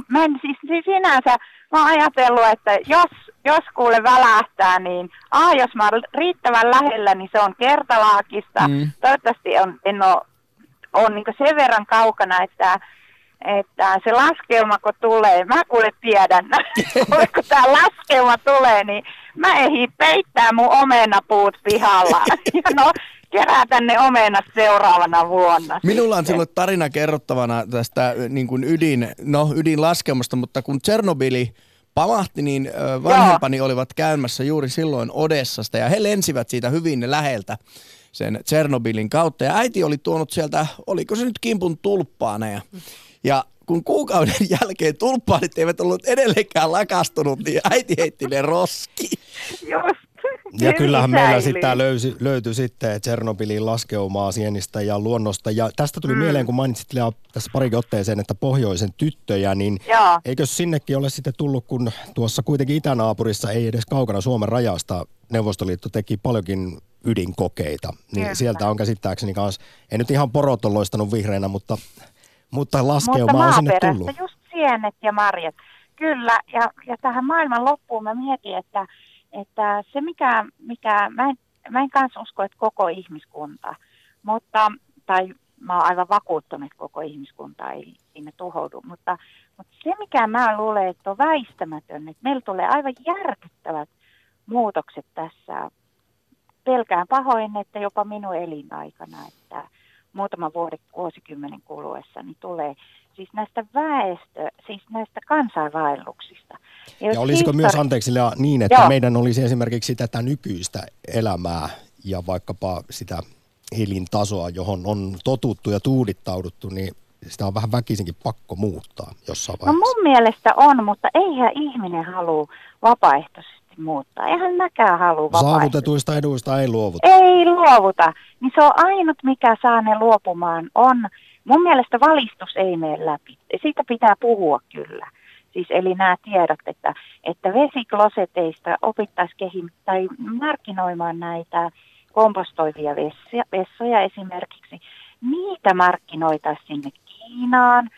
Speaker 6: mä en siis, sinänsä, mä oon ajatellut, että jos, jos kuule välähtää, niin a, jos mä oon riittävän lähellä, niin se on kertalaakista.
Speaker 4: Mm.
Speaker 6: Toivottavasti on, en ole on niin sen verran kaukana, että, että se laskelma kun tulee, mä kuule tiedän, <laughs> kun tämä laskelma tulee, niin mä ehdin peittää mun omenapuut pihalla. <laughs> Ja no, kerätä ne omenat seuraavana vuonna.
Speaker 4: Minulla on
Speaker 6: sitten.
Speaker 4: sinulle tarina kerrottavana tästä ö, niin kuin ydin, no, ydinlaskemasta, mutta kun Tsernobyli pamahti, niin ö, vanhempani olivat käymässä juuri silloin Odessasta ja he lensivät siitä hyvin läheltä sen Tsernobylin kautta. Ja äiti oli tuonut sieltä, oliko se nyt kimpun tulppaaneja. Ja kun kuukauden <laughs> jälkeen tulppaanit eivät ollut edelleenkään lakastunut, niin äiti heitti ne roskiin.
Speaker 6: Just.
Speaker 1: Ja kyllähän meillä
Speaker 6: säilyy.
Speaker 1: sitten löysi, löytyi sitten Tsernobylin laskeumaa sienistä ja luonnosta. Ja tästä tuli mm. mieleen, kun mainitsit Lea tässä parikin otteeseen, että pohjoisen tyttöjä, niin
Speaker 6: Joo.
Speaker 1: eikö sinnekin ole sitten tullut, kun tuossa kuitenkin itänaapurissa, ei edes kaukana Suomen rajasta, Neuvostoliitto teki paljonkin ydinkokeita. Niin
Speaker 6: Kyllä.
Speaker 1: sieltä on käsittääkseni kanssa, ei nyt ihan porot ole loistanut vihreinä, mutta, mutta
Speaker 6: Mutta
Speaker 1: laskeuma on sinne tullut.
Speaker 6: just sienet ja marjat. Kyllä, ja, ja tähän maailman loppuun mä mietin, että, että se mikä, mikä mä, en, mä en kanssa usko, että koko ihmiskunta, mutta, tai mä oon aivan vakuuttunut, että koko ihmiskunta ei siinä tuhoudu, mutta, mutta se mikä mä luulen, että on väistämätön, että meillä tulee aivan järkyttävät muutokset tässä. Pelkään pahoin, että jopa minun elinaikana, että muutaman vuoden vuosikymmenen kuluessa niin tulee siis näistä väestö, siis näistä kansainvaelluksista.
Speaker 1: Ja
Speaker 6: jos
Speaker 1: olisiko
Speaker 6: histori-
Speaker 1: myös, anteeksi Lea, niin, että
Speaker 6: Joo.
Speaker 1: meidän olisi esimerkiksi tätä nykyistä elämää ja vaikkapa sitä elintasoa, johon on totuttu ja tuudittauduttu, niin sitä on vähän väkisinkin pakko muuttaa jossain
Speaker 6: No
Speaker 1: vaiheessa.
Speaker 6: mun mielestä on, mutta eihän ihminen halua vapaaehtoisesti muuttaa. Eihän mäkään halua vapaaehtoisesti.
Speaker 1: Saavutetuista eduista ei luovuta.
Speaker 6: Ei luovuta. Niin se on ainut, mikä saa ne luopumaan, on, mun mielestä valistus ei mene läpi. Siitä pitää puhua kyllä. Siis eli nämä tiedot, että, että vesikloseteista opittaisiin kehim- tai markkinoimaan näitä kompostoivia vessoja, vessoja esimerkiksi. Niitä markkinoitaisiin sinne Kiinaan,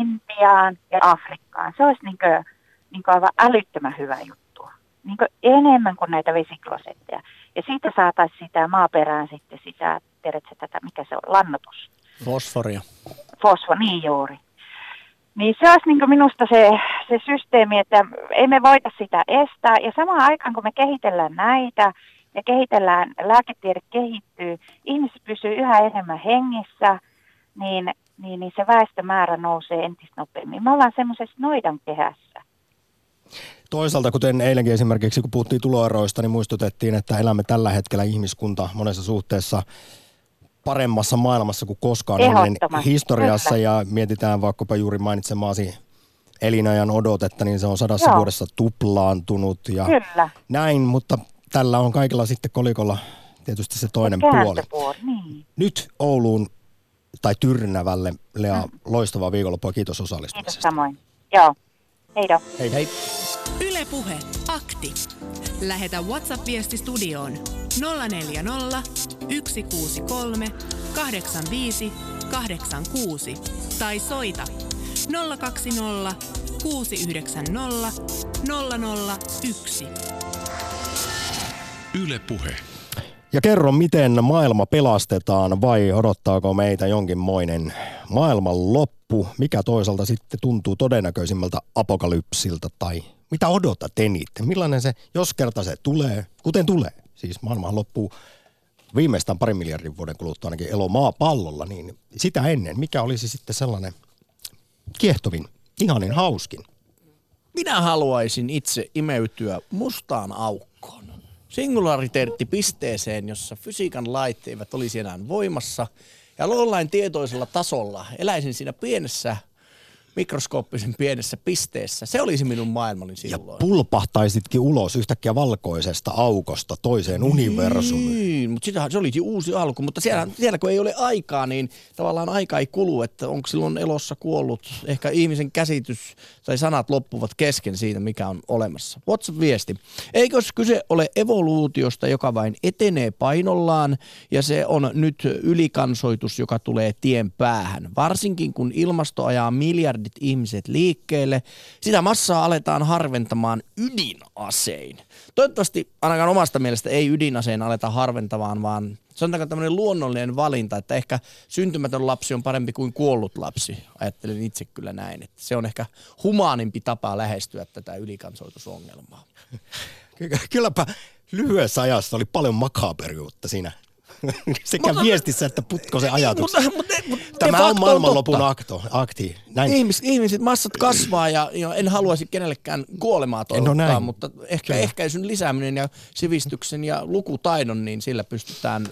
Speaker 6: Intiaan ja Afrikkaan. Se olisi niin kuin, niin kuin aivan älyttömän hyvä juttu. Niin kuin enemmän kuin näitä vesiklosetteja. Ja siitä saataisiin sitä maaperään sitten sitä, tiedätkö tätä, mikä se on, lannotus.
Speaker 4: Fosforia.
Speaker 6: Fosfo, niin juuri. Niin se olisi niin minusta se, se systeemi, että ei me voita sitä estää. Ja samaan aikaan, kun me kehitellään näitä ja kehitellään, lääketiede kehittyy, ihmiset pysyy yhä enemmän hengissä, niin, niin, niin se väestömäärä nousee entistä nopeammin. Me ollaan semmoisessa noidan kehässä.
Speaker 1: Toisaalta, kuten eilenkin esimerkiksi, kun puhuttiin tuloeroista, niin muistutettiin, että elämme tällä hetkellä ihmiskunta monessa suhteessa paremmassa maailmassa kuin koskaan ennen
Speaker 6: Ehdottomasti,
Speaker 1: historiassa.
Speaker 6: kyllä.
Speaker 1: Ja mietitään vaikkapa juuri mainitsemaasi elinajan odotetta, niin se on sadassa
Speaker 6: Joo.
Speaker 1: vuodessa tuplaantunut ja
Speaker 6: Kyllä.
Speaker 1: näin, mutta tällä on kaikilla sitten kolikolla tietysti se toinen puoli.
Speaker 6: Kääntöpuoli, niin.
Speaker 1: Nyt Ouluun tai Tyrnävälle, Lea, loistava viikonloppu ja kiitos osallistumisesta.
Speaker 6: Kiitos samoin. Joo. Heido.
Speaker 1: Hei hei.
Speaker 2: Yle Puhe, akti. Lähetä WhatsApp-viesti studioon 040 163 85 86 tai soita 020 690 001.
Speaker 5: Yle Puhe.
Speaker 1: Ja kerro, miten maailma pelastetaan vai odottaako meitä jonkinmoinen maailman loppu, mikä toisaalta sitten tuntuu todennäköisimmältä apokalypsilta tai mitä odotat eniten? Millainen se, jos kerta se tulee, kuten tulee, siis maailman loppuu viimeistään parin miljardin vuoden kuluttua ainakin elo maapallolla, niin sitä ennen, mikä olisi sitten sellainen kiehtovin, ihanin, hauskin?
Speaker 4: Minä haluaisin itse imeytyä mustaan aukkoon. Singulariteettipisteeseen, jossa fysiikan lait eivät olisi enää voimassa. Ja jollain tietoisella tasolla eläisin siinä pienessä mikroskooppisen pienessä pisteessä. Se olisi minun maailmani
Speaker 1: Ja
Speaker 4: silloin.
Speaker 1: pulpahtaisitkin ulos yhtäkkiä valkoisesta aukosta toiseen universumiin.
Speaker 4: Niin, mutta sitähän se olikin uusi alku. Mutta siellä, siellä kun ei ole aikaa, niin tavallaan aika ei kulu, että onko silloin elossa kuollut. Ehkä ihmisen käsitys tai sanat loppuvat kesken siitä, mikä on olemassa. WhatsApp-viesti. Eikös kyse ole evoluutiosta, joka vain etenee painollaan ja se on nyt ylikansoitus, joka tulee tien päähän. Varsinkin kun ilmasto ajaa miljardit ihmiset liikkeelle, sitä massaa aletaan harventamaan ydinasein. Toivottavasti ainakaan omasta mielestä ei ydinaseen aleta harventamaan, vaan sanotaanko tämmöinen luonnollinen valinta, että ehkä syntymätön lapsi on parempi kuin kuollut lapsi. Ajattelen itse kyllä näin, että se on ehkä humaanimpi tapa lähestyä tätä ylikansoitusongelmaa. <laughs>
Speaker 1: Ky- Kylläpä lyhyessä ajassa oli paljon makaberiutta siinä. <laughs> Sekä
Speaker 4: Mutta-
Speaker 1: viestissä että putkosen ajatus.
Speaker 4: Mutta, mutta, mutta
Speaker 1: Tämä on maailmanlopun akto, akti. Näin.
Speaker 4: Ihmis, ihmiset, massat kasvaa ja, ja en haluaisi kenellekään kuolemaa toivottaa,
Speaker 1: näin.
Speaker 4: mutta ehkä
Speaker 1: Kyllä.
Speaker 4: ehkäisyn lisääminen ja sivistyksen ja lukutaidon, niin sillä pystytään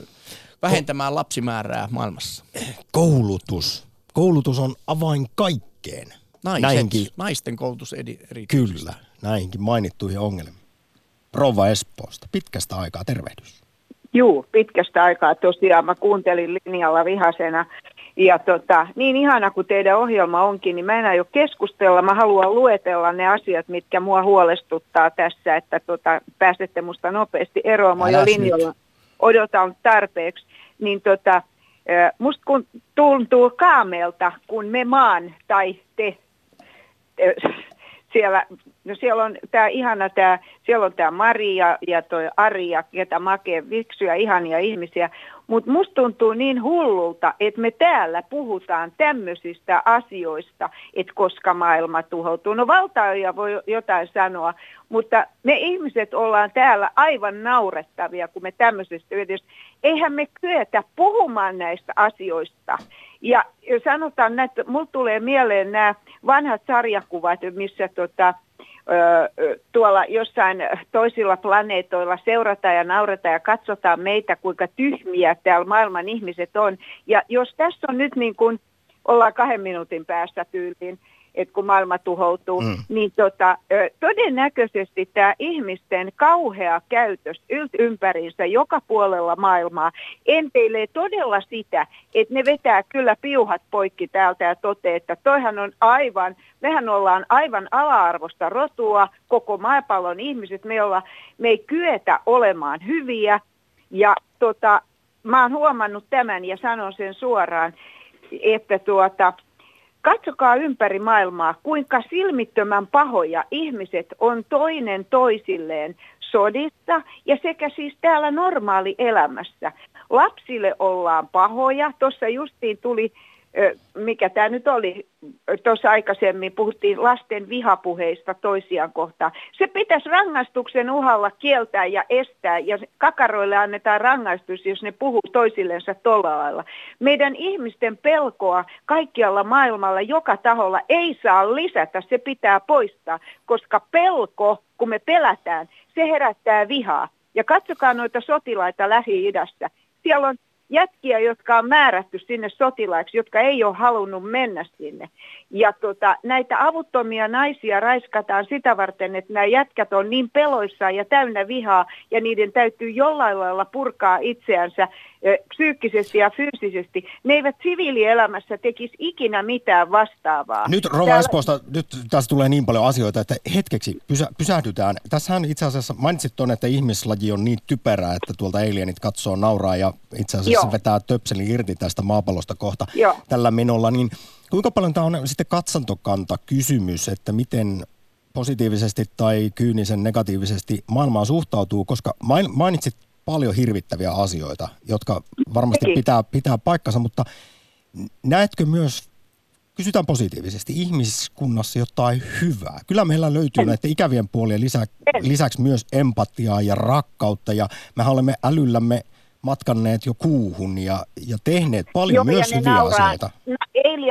Speaker 4: vähentämään lapsimäärää maailmassa.
Speaker 1: Koulutus. Koulutus on avain kaikkeen.
Speaker 4: Naiset,
Speaker 1: Näihinkin,
Speaker 4: naisten koulutus eri, erityisesti.
Speaker 1: kyllä, näihinkin mainittuihin ongelmiin. Rouva Espoosta, pitkästä aikaa tervehdys.
Speaker 7: Juu, pitkästä aikaa tosiaan. Mä kuuntelin linjalla vihasena. Ja tota, niin ihana kuin teidän ohjelma onkin, niin mä en aio keskustella. Mä haluan luetella ne asiat, mitkä mua huolestuttaa tässä, että tota, pääsette musta nopeasti eroon. Mä jo linjalla odotan tarpeeksi. Niin tota, musta kun tuntuu kaamelta, kun me maan tai te ö, siellä, no siellä on tämä ihana tämä, siellä on tämä Maria ja toi Ari ja ketä makee viksuja ihania ihmisiä, mutta musta tuntuu niin hullulta, että me täällä puhutaan tämmöisistä asioista, että koska maailma tuhoutuu. No valtaoja voi jotain sanoa, mutta me ihmiset ollaan täällä aivan naurettavia, kun me tämmöisestä yhdessä. Eihän me kyetä puhumaan näistä asioista. Ja sanotaan, että mulla tulee mieleen nämä vanhat sarjakuvat, missä tota, tuolla jossain toisilla planeetoilla seurataan ja nauretaan ja katsotaan meitä, kuinka tyhmiä täällä maailman ihmiset on. Ja jos tässä on nyt niin kuin, ollaan kahden minuutin päästä tyyliin, että kun maailma tuhoutuu,
Speaker 1: Mm.
Speaker 7: niin tota, todennäköisesti tämä ihmisten kauhea käytös ympäriinsä joka puolella maailmaa enteilee todella sitä, että ne vetää kyllä piuhat poikki täältä ja toteaa, että toihan on aivan, mehän ollaan aivan ala-arvosta rotua, koko maapallon ihmiset, me, olla, me ei kyetä olemaan hyviä ja tota, mä oon huomannut tämän ja sanon sen suoraan, että tuota, Katsokaa ympäri maailmaa, kuinka silmittömän pahoja ihmiset on toinen toisilleen sodissa ja sekä siis täällä normaali elämässä. Lapsille ollaan pahoja. Tuossa justiin tuli, mikä tämä nyt oli, tuossa aikaisemmin puhuttiin lasten vihapuheista toisiaan kohtaan. Se pitäisi rangaistuksen uhalla kieltää ja estää ja kakaroille annetaan rangaistus, jos ne puhuu toisillensa tuolla lailla. Meidän ihmisten pelkoa kaikkialla maailmalla joka taholla ei saa lisätä, se pitää poistaa, koska pelko, kun me pelätään, se herättää vihaa. Ja katsokaa noita sotilaita Lähi-idässä. Siellä on jätkiä, jotka on määrätty sinne sotilaiksi, jotka ei ole halunnut mennä sinne. Ja tota, näitä avuttomia naisia raiskataan sitä varten, että nämä jätkät on niin peloissaan ja täynnä vihaa, ja niiden täytyy jollain lailla purkaa itseänsä psyykkisesti ja fyysisesti. Ne eivät siviilielämässä tekisi ikinä mitään vastaavaa.
Speaker 1: Nyt Rova
Speaker 7: Täällä-
Speaker 1: Espoosta, nyt tässä tulee niin paljon asioita, että hetkeksi pysä, pysähdytään. Tässähän itse asiassa mainitsit tuonne, että ihmislaji on niin typerää, että tuolta alienit katsoo, nauraa ja itse asiassa
Speaker 7: Joo.
Speaker 1: vetää töpselin irti tästä maapallosta kohta
Speaker 7: Joo.
Speaker 1: tällä menolla. Niin kuinka paljon tämä on sitten katsantokanta kysymys, että miten positiivisesti tai kyynisen negatiivisesti maailmaan suhtautuu, koska mainitsit paljon hirvittäviä asioita, jotka varmasti pitää, pitää paikkansa, mutta näetkö myös, kysytään positiivisesti, ihmiskunnassa jotain hyvää? Kyllä meillä löytyy en. näiden ikävien puolien lisä, lisäksi myös empatiaa ja rakkautta ja me olemme älyllämme matkanneet jo kuuhun ja, ja tehneet paljon Joo, myös hyviä nauraa, asioita.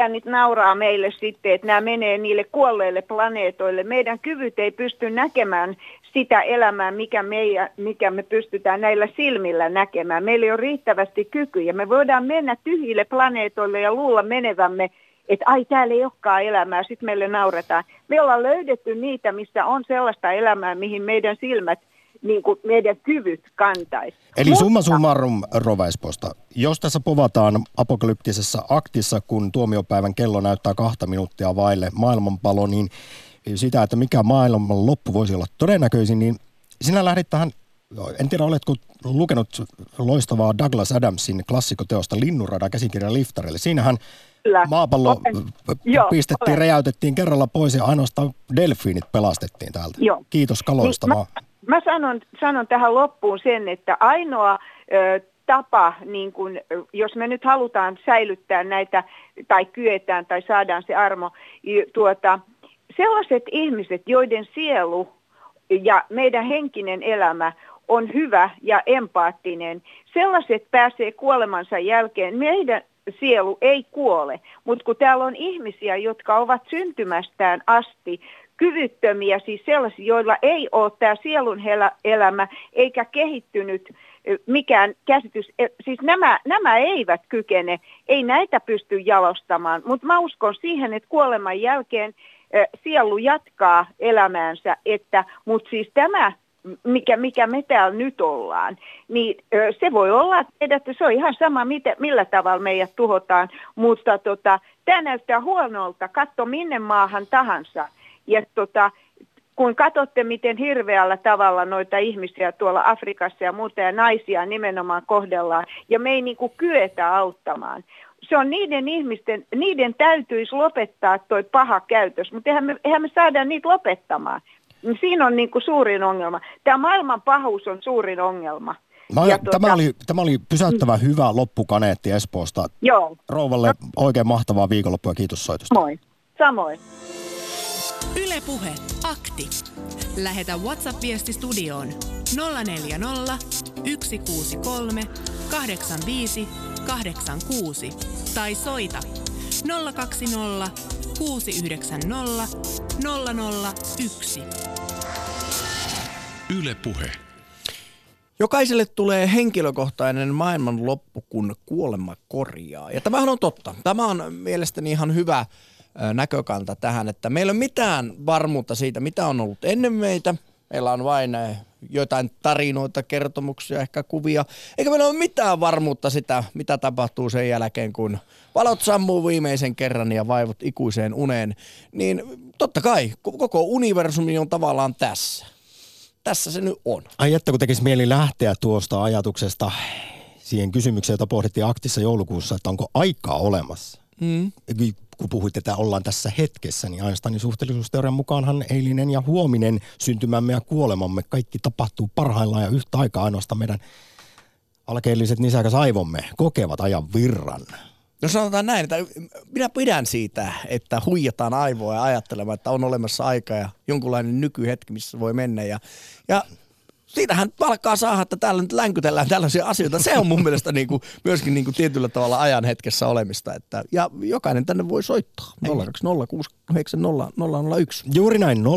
Speaker 7: Alienit nauraa meille sitten, että nämä menee niille kuolleille planeetoille. Meidän kyvyt ei pysty näkemään sitä elämää, mikä, meidän, mikä me pystytään näillä silmillä näkemään. Meillä ei ole riittävästi kykyjä. Me voidaan mennä tyhjille planeetoille ja luulla menevämme, että ai täällä ei olekaan elämää, sitten meille nauretaan. Me ollaan löydetty niitä, missä on sellaista elämää, mihin meidän silmät niin kuin meidän kyvyt kantaisi.
Speaker 1: Eli Mutta, summa summarum Rovaisposta. Jos tässä povataan apokalyptisessa aktissa, kun tuomiopäivän kello näyttää kahta minuuttia vaille maailmanpalo, niin sitä, että mikä maailman loppu voisi olla todennäköisin, niin sinä lähdit tähän, en tiedä oletko lukenut loistavaa Douglas Adamsin klassikoteosta Linnunrada käsikirjan liftarille. Siinähän Kyllä. maapallo Olen. pistettiin, Olen. räjäytettiin kerralla pois ja ainoastaan delfiinit pelastettiin täältä. Joo. Kiitos kaloista niin,
Speaker 7: mä, mä sanon, sanon tähän loppuun sen, että ainoa ö, tapa, niin kun, jos me nyt halutaan säilyttää näitä tai kyetään tai saadaan se armo, tuota, sellaiset ihmiset, joiden sielu ja meidän henkinen elämä on hyvä ja empaattinen, sellaiset pääsee kuolemansa jälkeen. Meidän sielu ei kuole, mutta kun täällä on ihmisiä, jotka ovat syntymästään asti kyvyttömiä, siis sellaisia, joilla ei ole tämä sielun elämä eikä kehittynyt mikään käsitys, e, siis nämä, nämä eivät kykene, ei näitä pysty jalostamaan, mutta mä uskon siihen, että kuoleman jälkeen sielu jatkaa elämäänsä, että, mutta siis tämä mikä, mikä me täällä nyt ollaan, niin se voi olla, että se on ihan sama, mitä, millä tavalla meidät tuhotaan, mutta tota, tämä näyttää huonolta, katso minne maahan tahansa. Ja tota, kun katsotte, miten hirveällä tavalla noita ihmisiä tuolla Afrikassa ja muuta ja naisia nimenomaan kohdellaan, ja me ei niin kuin kyetä auttamaan. Se on niiden ihmisten, niiden täytyisi lopettaa toi paha käytös, mutta eihän me, eihän me saada niitä lopettamaan. Siinä on niin kuin suurin ongelma. Tämä maailman pahuus on suurin ongelma.
Speaker 1: Mä, ja tuota, tämä, oli, tämä oli pysäyttävä mm. hyvä loppukaneetti Espoosta.
Speaker 7: Joo.
Speaker 1: Rouvalle no. oikein mahtavaa viikonloppua kiitos soitosta.
Speaker 7: Moi. Samoin.
Speaker 2: Ylepuhe akti. Lähetä WhatsApp-viesti studioon 040 163 85 86 tai soita 020 690 001.
Speaker 5: Yle Puhe.
Speaker 4: Jokaiselle tulee henkilökohtainen maailman loppu, kun kuolema korjaa. Ja tämähän on totta. Tämä on mielestäni ihan hyvä näkökanta tähän, että meillä ei ole mitään varmuutta siitä, mitä on ollut ennen meitä. Meillä on vain jotain tarinoita, kertomuksia, ehkä kuvia. Eikä meillä ole mitään varmuutta sitä, mitä tapahtuu sen jälkeen, kun valot sammuu viimeisen kerran ja vaivut ikuiseen uneen. Niin totta kai, koko universumi on tavallaan tässä. Tässä se nyt on.
Speaker 1: Ai että kun tekisi mieli lähteä tuosta ajatuksesta siihen kysymykseen, jota pohdittiin aktissa joulukuussa, että onko aikaa olemassa. Mm kun puhuit, että ollaan tässä hetkessä, niin Einsteinin suhteellisuusteorian mukaanhan eilinen ja huominen syntymämme ja kuolemamme kaikki tapahtuu parhaillaan ja yhtä aikaa ainoastaan meidän alkeelliset nisäkäs aivomme kokevat ajan virran.
Speaker 4: No sanotaan näin, että minä pidän siitä, että huijataan aivoa ja ajattelemaan, että on olemassa aika ja jonkunlainen nykyhetki, missä voi mennä. Ja, ja siitähän palkkaa saada, että täällä nyt länkytellään tällaisia asioita. Se on mun <laughs> mielestä niin kuin, myöskin niin kuin tietyllä tavalla ajan hetkessä olemista. Että, ja jokainen tänne voi soittaa. 020690001.
Speaker 1: Juuri näin, 020690001.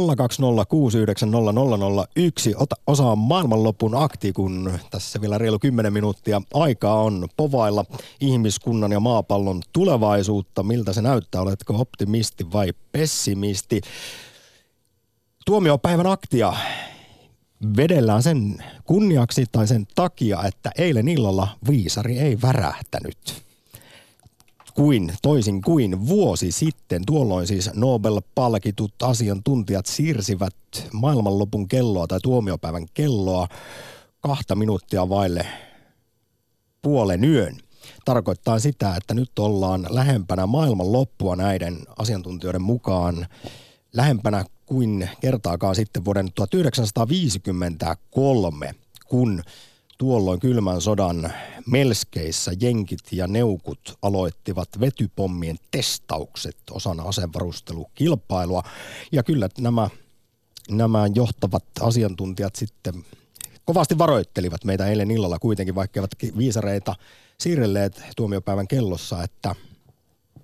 Speaker 1: Ota osaa maailmanlopun akti, kun tässä vielä reilu 10 minuuttia aikaa on povailla ihmiskunnan ja maapallon tulevaisuutta. Miltä se näyttää? Oletko optimisti vai pessimisti? Tuomiopäivän aktia vedellään sen kunniaksi tai sen takia, että eilen illalla viisari ei värähtänyt. Kuin, toisin kuin vuosi sitten, tuolloin siis Nobel-palkitut asiantuntijat siirsivät maailmanlopun kelloa tai tuomiopäivän kelloa kahta minuuttia vaille puolen yön. Tarkoittaa sitä, että nyt ollaan lähempänä maailman loppua näiden asiantuntijoiden mukaan lähempänä kuin kertaakaan sitten vuoden 1953, kun tuolloin kylmän sodan melskeissä jenkit ja neukut aloittivat vetypommien testaukset osana asevarustelukilpailua. Ja kyllä nämä, nämä johtavat asiantuntijat sitten kovasti varoittelivat meitä eilen illalla kuitenkin, vaikka eivät viisareita siirrelleet tuomiopäivän kellossa, että,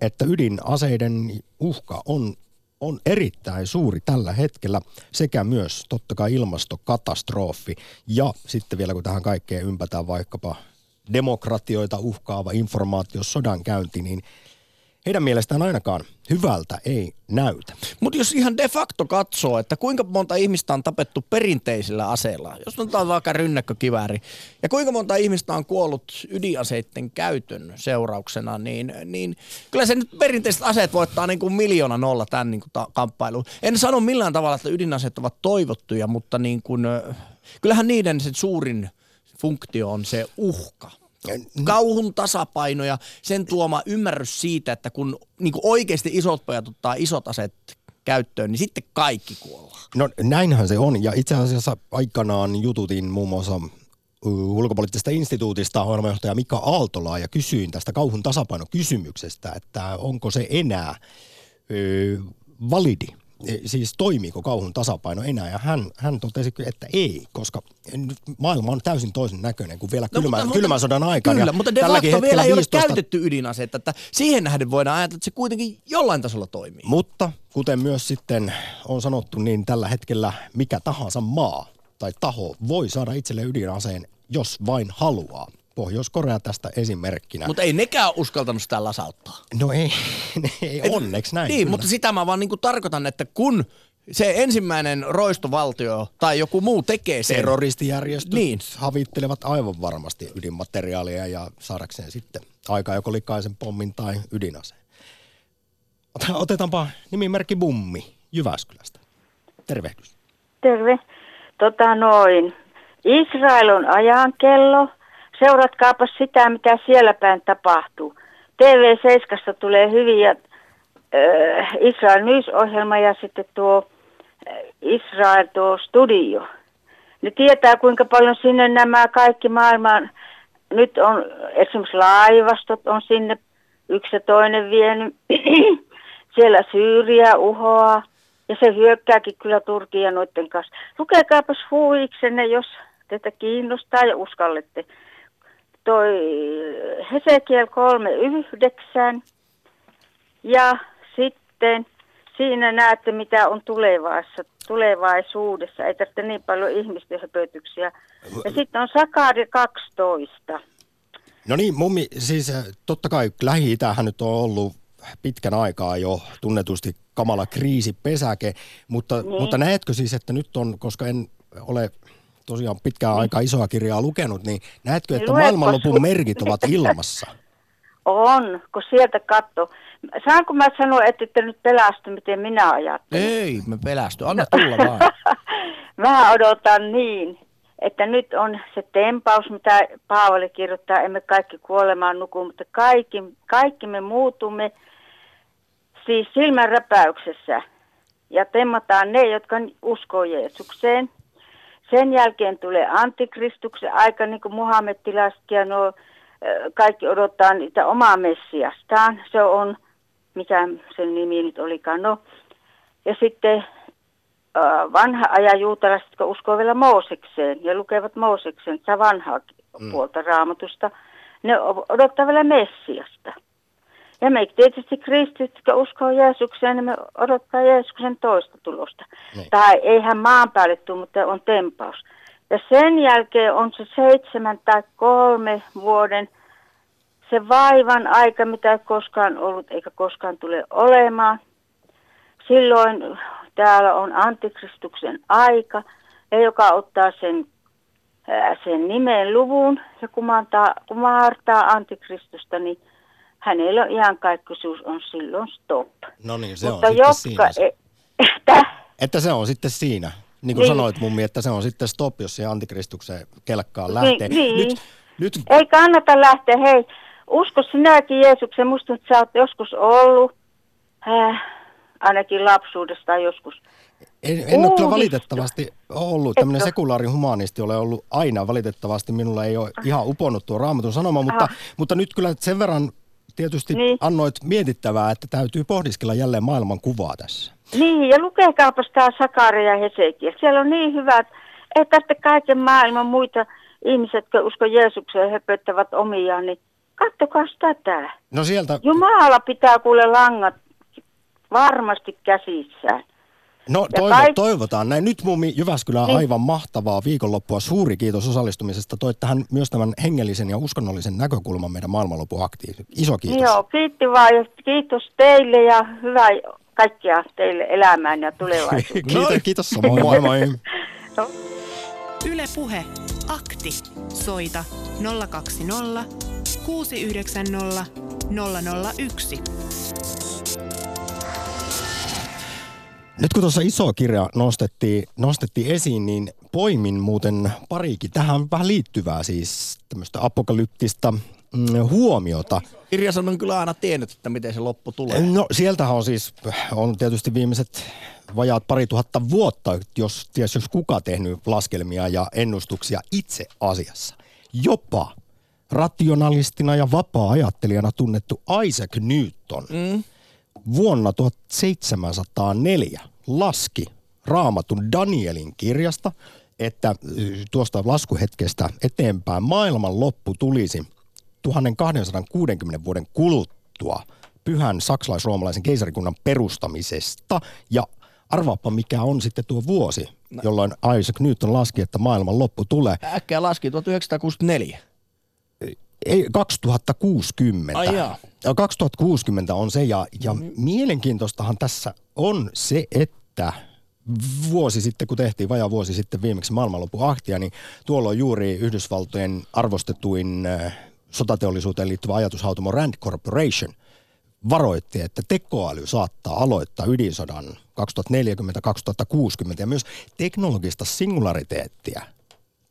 Speaker 1: että ydinaseiden uhka on on erittäin suuri tällä hetkellä sekä myös totta kai ilmastokatastrofi. Ja sitten vielä kun tähän kaikkeen ympätään vaikkapa demokratioita uhkaava informaatio sodan käynti, niin heidän mielestään ainakaan hyvältä ei näytä.
Speaker 4: Mutta jos ihan de facto katsoo, että kuinka monta ihmistä on tapettu perinteisillä aseilla, jos otetaan vaikka rynnäkkökivääri, ja kuinka monta ihmistä on kuollut ydinaseiden käytön seurauksena, niin, niin kyllä se nyt perinteiset aseet voittaa niin kuin miljoona nolla tämän niin kuin ta- kamppailuun. En sano millään tavalla, että ydinaseet ovat toivottuja, mutta niin kuin, kyllähän niiden se suurin funktio on se uhka kauhun tasapaino ja sen tuoma ymmärrys siitä, että kun niin oikeasti isot pojat ottaa isot aset käyttöön, niin sitten kaikki kuollaan.
Speaker 1: No näinhän se on. Ja itse asiassa aikanaan jututin muun muassa ulkopoliittisesta instituutista ohjelmajohtaja Mika Aaltolaa ja kysyin tästä kauhun tasapainokysymyksestä, että onko se enää ö, validi siis toimiiko kauhun tasapaino enää, ja hän, hän totesi, että ei, koska maailma on täysin toisen näköinen kuin vielä no, kylmä, mutta, kylmän sodan aikana.
Speaker 4: Kyllä, mutta de facto vielä ei 15... ole käytetty ydinasetta, että siihen nähden voidaan ajatella, että se kuitenkin jollain tasolla toimii.
Speaker 1: Mutta kuten myös sitten on sanottu, niin tällä hetkellä mikä tahansa maa tai taho voi saada itselle ydinaseen, jos vain haluaa. Pohjois-Korea tästä esimerkkinä.
Speaker 4: Mutta ei nekään uskaltanut sitä lasauttaa.
Speaker 1: No ei, <laughs> ei onneksi näin.
Speaker 4: Niin, kyllä. mutta sitä mä vaan niinku tarkoitan, että kun se ensimmäinen roistovaltio tai joku muu tekee sen.
Speaker 1: Terroristijärjestöt niin. havittelevat aivan varmasti ydinmateriaalia ja saadakseen sitten aikaa joko likaisen pommin tai ydinaseen. Otetaanpa nimimerkki Bummi Jyväskylästä. Tervehdys.
Speaker 5: Terve. Tota noin. Israel on ajankello – seuratkaapa sitä, mitä siellä päin tapahtuu. TV7 tulee hyviä äh, Israel News-ohjelma ja sitten tuo äh, Israel tuo studio. Ne tietää, kuinka paljon sinne nämä kaikki maailman, nyt on esimerkiksi laivastot on sinne yksi ja toinen vienyt. <clears throat> siellä Syyriä uhoaa ja se hyökkääkin kyllä Turkia noiden kanssa. Lukekaapas huuiksenne, jos teitä kiinnostaa ja uskallette toi Hesekiel 3.9 ja sitten siinä näette, mitä on tulevaisuudessa, tulevaisuudessa. Ei tarvitse niin paljon ihmisten höpötyksiä. Ja sitten on Sakari 12.
Speaker 1: No niin, mummi, siis äh, totta kai lähi nyt on ollut pitkän aikaa jo tunnetusti kamala kriisipesäke, mutta, niin. mutta näetkö siis, että nyt on, koska en ole tosiaan pitkään niin. aikaa isoa kirjaa lukenut, niin näetkö, että maailmanlopun merkit ovat ilmassa?
Speaker 5: On, kun sieltä katso. Saanko mä sanoa, että te nyt pelästy, miten minä ajattelen?
Speaker 4: Ei, me pelästy. Anna tulla vaan. <laughs>
Speaker 5: mä odotan niin, että nyt on se tempaus, mitä Paavali kirjoittaa, emme kaikki kuolemaan nuku, mutta kaikki, kaikki me muutumme siis silmänräpäyksessä ja temmataan ne, jotka uskoo Jeesukseen – sen jälkeen tulee antikristuksen aika, niin kuin muhammettilaiset ja no, kaikki odottaa niitä omaa messiastaan. Se on, mikä sen nimi nyt olikaan, no. Ja sitten vanha ajan juutalaiset, jotka uskoo vielä Moosekseen ja lukevat Mooseksen, sitä vanhaa mm. puolta raamatusta, ne odottaa vielä Messiasta. Ja me tietysti kristit, jotka uskoo Jeesukseen, niin me odottaa Jeesuksen toista tulosta. Niin. Tai eihän maan päälle tule, mutta on tempaus. Ja sen jälkeen on se seitsemän tai kolme vuoden se vaivan aika, mitä ei koskaan ollut eikä koskaan tule olemaan. Silloin täällä on antikristuksen aika, ja joka ottaa sen, sen nimen luvun ja kumartaa, kumartaa antikristusta, niin hänellä on ihan kaikkisuus on silloin stop.
Speaker 1: No niin, se Mutta on jotka, sitten siinä. E- <laughs> että, että se on sitten siinä. Niin kuin niin. sanoit mummi, että se on sitten stop, jos se antikristuksen kelkkaan lähtee.
Speaker 5: Niin, niin. Nyt, nyt... Ei kannata lähteä. Hei, usko sinäkin Jeesuksen. Musta että sä oot joskus ollut, äh, ainakin lapsuudesta joskus.
Speaker 1: En, en ole kyllä valitettavasti ollut tämmöinen sekulaari humanisti, ole ollut aina valitettavasti. Minulla ei ole ihan uponnut tuo raamatun sanoma, mutta, mutta nyt kyllä sen verran tietysti
Speaker 5: Niin.
Speaker 1: annoit mietittävää, että täytyy pohdiskella jälleen maailman kuvaa tässä.
Speaker 5: Niin, ja lukekaapas tämä Sakaria ja Hesekiä. Siellä on niin hyvät, että sitten kaiken maailman muita ihmiset, jotka usko Jeesukseen höpöttävät omiaan, niin kattokaa tätä.
Speaker 1: No sieltä,
Speaker 5: Jumala pitää kuule langat varmasti käsissään.
Speaker 1: No toivo,
Speaker 5: kaik-
Speaker 1: toivotaan näin. Nyt Mummi Jyväskylä
Speaker 5: Niin.
Speaker 1: aivan mahtavaa viikonloppua. Suuri kiitos osallistumisesta. Toit tähän myös tämän hengellisen ja uskonnollisen näkökulman meidän maailmanlopun aktiin. Iso kiitos.
Speaker 5: Joo, kiitti vaan ja kiitos teille ja hyvää kaikkea teille elämään ja tulevaisuuteen. <laughs>
Speaker 1: kiitos, kiitos samoin. Moi moi. <laughs>
Speaker 2: Yle Puhe. Akti. Soita 020 690 001.
Speaker 1: Nyt kun tuossa iso kirja nostettiin, nostettiin esiin, niin poimin muuten parikin tähän vähän liittyvää siis tämmöistä apokalyptista mm, huomiota.
Speaker 4: Kirjasan on kyllä aina tiennyt, että miten se loppu tulee.
Speaker 1: No sieltähän on siis, on tietysti viimeiset vajaat pari tuhatta vuotta, jos ties jos kuka tehnyt laskelmia ja ennustuksia itse asiassa. Jopa rationalistina ja vapaa-ajattelijana tunnettu Isaac Newton mm. vuonna 1704 laski raamatun Danielin kirjasta, että y, tuosta laskuhetkestä eteenpäin maailman loppu tulisi 1260 vuoden kuluttua pyhän saksalais-roomalaisen keisarikunnan perustamisesta. Ja arvaappa mikä on sitten tuo vuosi, jolloin Isaac Newton laski, että maailman loppu tulee.
Speaker 4: Äkkiä laski 1964.
Speaker 1: Ei, 2060.
Speaker 4: Ai jaa.
Speaker 1: Ja 2060 on se, ja, ja mielenkiintoistahan tässä on se, että vuosi sitten, kun tehtiin vajaa vuosi sitten viimeksi maailmanlopun ahtia, niin tuolloin juuri Yhdysvaltojen arvostetuin äh, sotateollisuuteen liittyvä ajatushautomo Rand Corporation varoitti, että tekoäly saattaa aloittaa ydinsodan 2040-2060 ja myös teknologista singulariteettia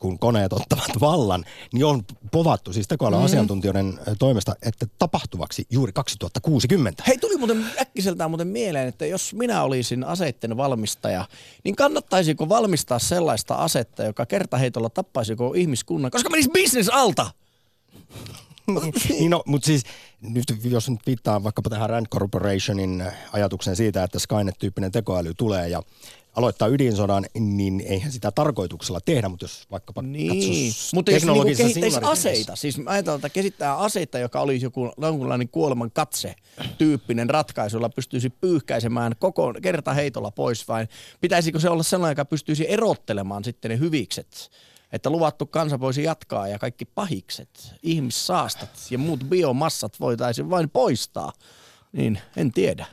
Speaker 1: kun koneet ottavat vallan, niin on povattu siis tekoälyn asiantuntijoiden ö, toimesta, että tapahtuvaksi juuri 2060.
Speaker 4: Hei, tuli muuten äkkiseltään muuten mieleen, että jos minä olisin aseitten valmistaja, niin kannattaisiko valmistaa sellaista asetta, joka kertaheitolla tappaisi koko ihmiskunnan, koska menisi business alta? <laughs>
Speaker 1: niin no, mutta siis nyt jos nyt viittaa vaikkapa tähän Rand Corporationin ajatukseen siitä, että Skynet-tyyppinen tekoäly tulee ja aloittaa ydinsodan, niin eihän sitä tarkoituksella tehdä, mutta jos vaikkapa
Speaker 4: Niin, mutta jos niinku kehittäisi aseita, siis mä ajatellaan, että kehittää aseita, joka olisi joku jonkunlainen kuoleman katse tyyppinen ratkaisu, jolla pystyisi pyyhkäisemään koko kertaheitolla pois, vai pitäisikö se olla sellainen, joka pystyisi erottelemaan sitten ne hyvikset, että luvattu kansa voisi jatkaa ja kaikki pahikset, ihmissaastat ja muut biomassat voitaisiin vain poistaa, niin en tiedä.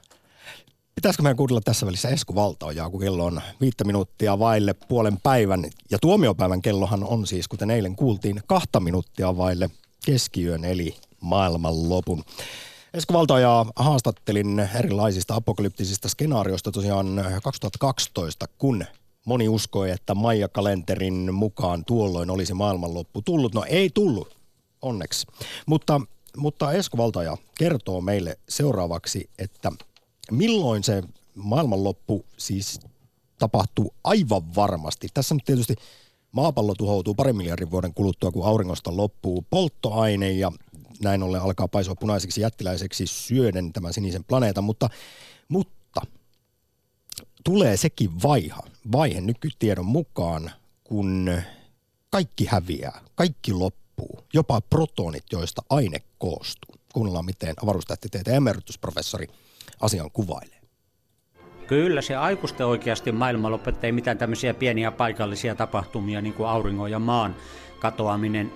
Speaker 1: Pitäisikö meidän kuunnella tässä välissä Esku Valtaojaa, kun kello on viittä minuuttia vaille puolen päivän. Ja tuomiopäivän kellohan on siis, kuten eilen kuultiin, kahta minuuttia vaille keskiyön eli maailmanlopun. Esko Valtaojaa haastattelin erilaisista apokalyptisista skenaarioista tosiaan 2012, kun moni uskoi, että Maija-kalenterin mukaan tuolloin olisi maailmanloppu tullut. No ei tullut, onneksi. Mutta, mutta Esko Valtaja kertoo meille seuraavaksi, että milloin se maailmanloppu siis tapahtuu aivan varmasti. Tässä nyt tietysti maapallo tuhoutuu parin miljardin vuoden kuluttua, kun auringosta loppuu polttoaine ja näin ollen alkaa paisua punaiseksi jättiläiseksi syöden tämän sinisen planeetan, mutta, mutta tulee sekin vaiha, vaihe nykytiedon mukaan, kun kaikki häviää, kaikki loppuu, jopa protonit, joista aine koostuu. Kuunnellaan, miten avaruustähtitieteen emeritusprofessori asian kuvailee.
Speaker 8: Kyllä se aikuisten oikeasti maailmanloppu, ei mitään tämmöisiä pieniä paikallisia tapahtumia niin kuin auringon ja maan katoaminen.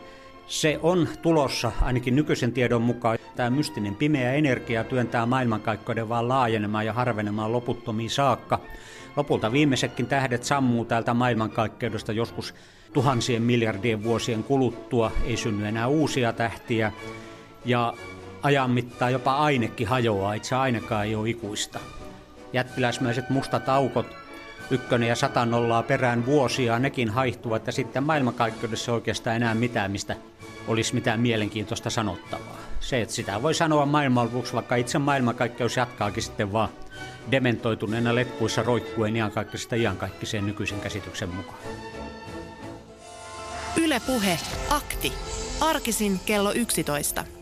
Speaker 8: Se on tulossa ainakin nykyisen tiedon mukaan. Tämä mystinen pimeä energia työntää maailmankaikkeuden vaan laajenemaan ja harvenemaan loputtomiin saakka. Lopulta viimeisetkin tähdet sammuu täältä maailmankaikkeudesta joskus tuhansien miljardien vuosien kuluttua. Ei synny enää uusia tähtiä. Ja ajan mittaan jopa ainekin hajoaa, itse ainekaan ei ole ikuista jättiläismäiset mustat aukot, ykkönen ja sata nollaa perään vuosia, nekin haihtuvat ja sitten maailmankaikkeudessa oikeastaan enää mitään, mistä olisi mitään mielenkiintoista sanottavaa. Se, että sitä voi sanoa maailmanlopuksi, vaikka itse maailmankaikkeus jatkaakin sitten vaan dementoituneena letkuissa roikkuen iankaikkisesta iankaikkiseen nykyisen käsityksen mukaan.
Speaker 2: Yle Puhe, akti. Arkisin kello 11.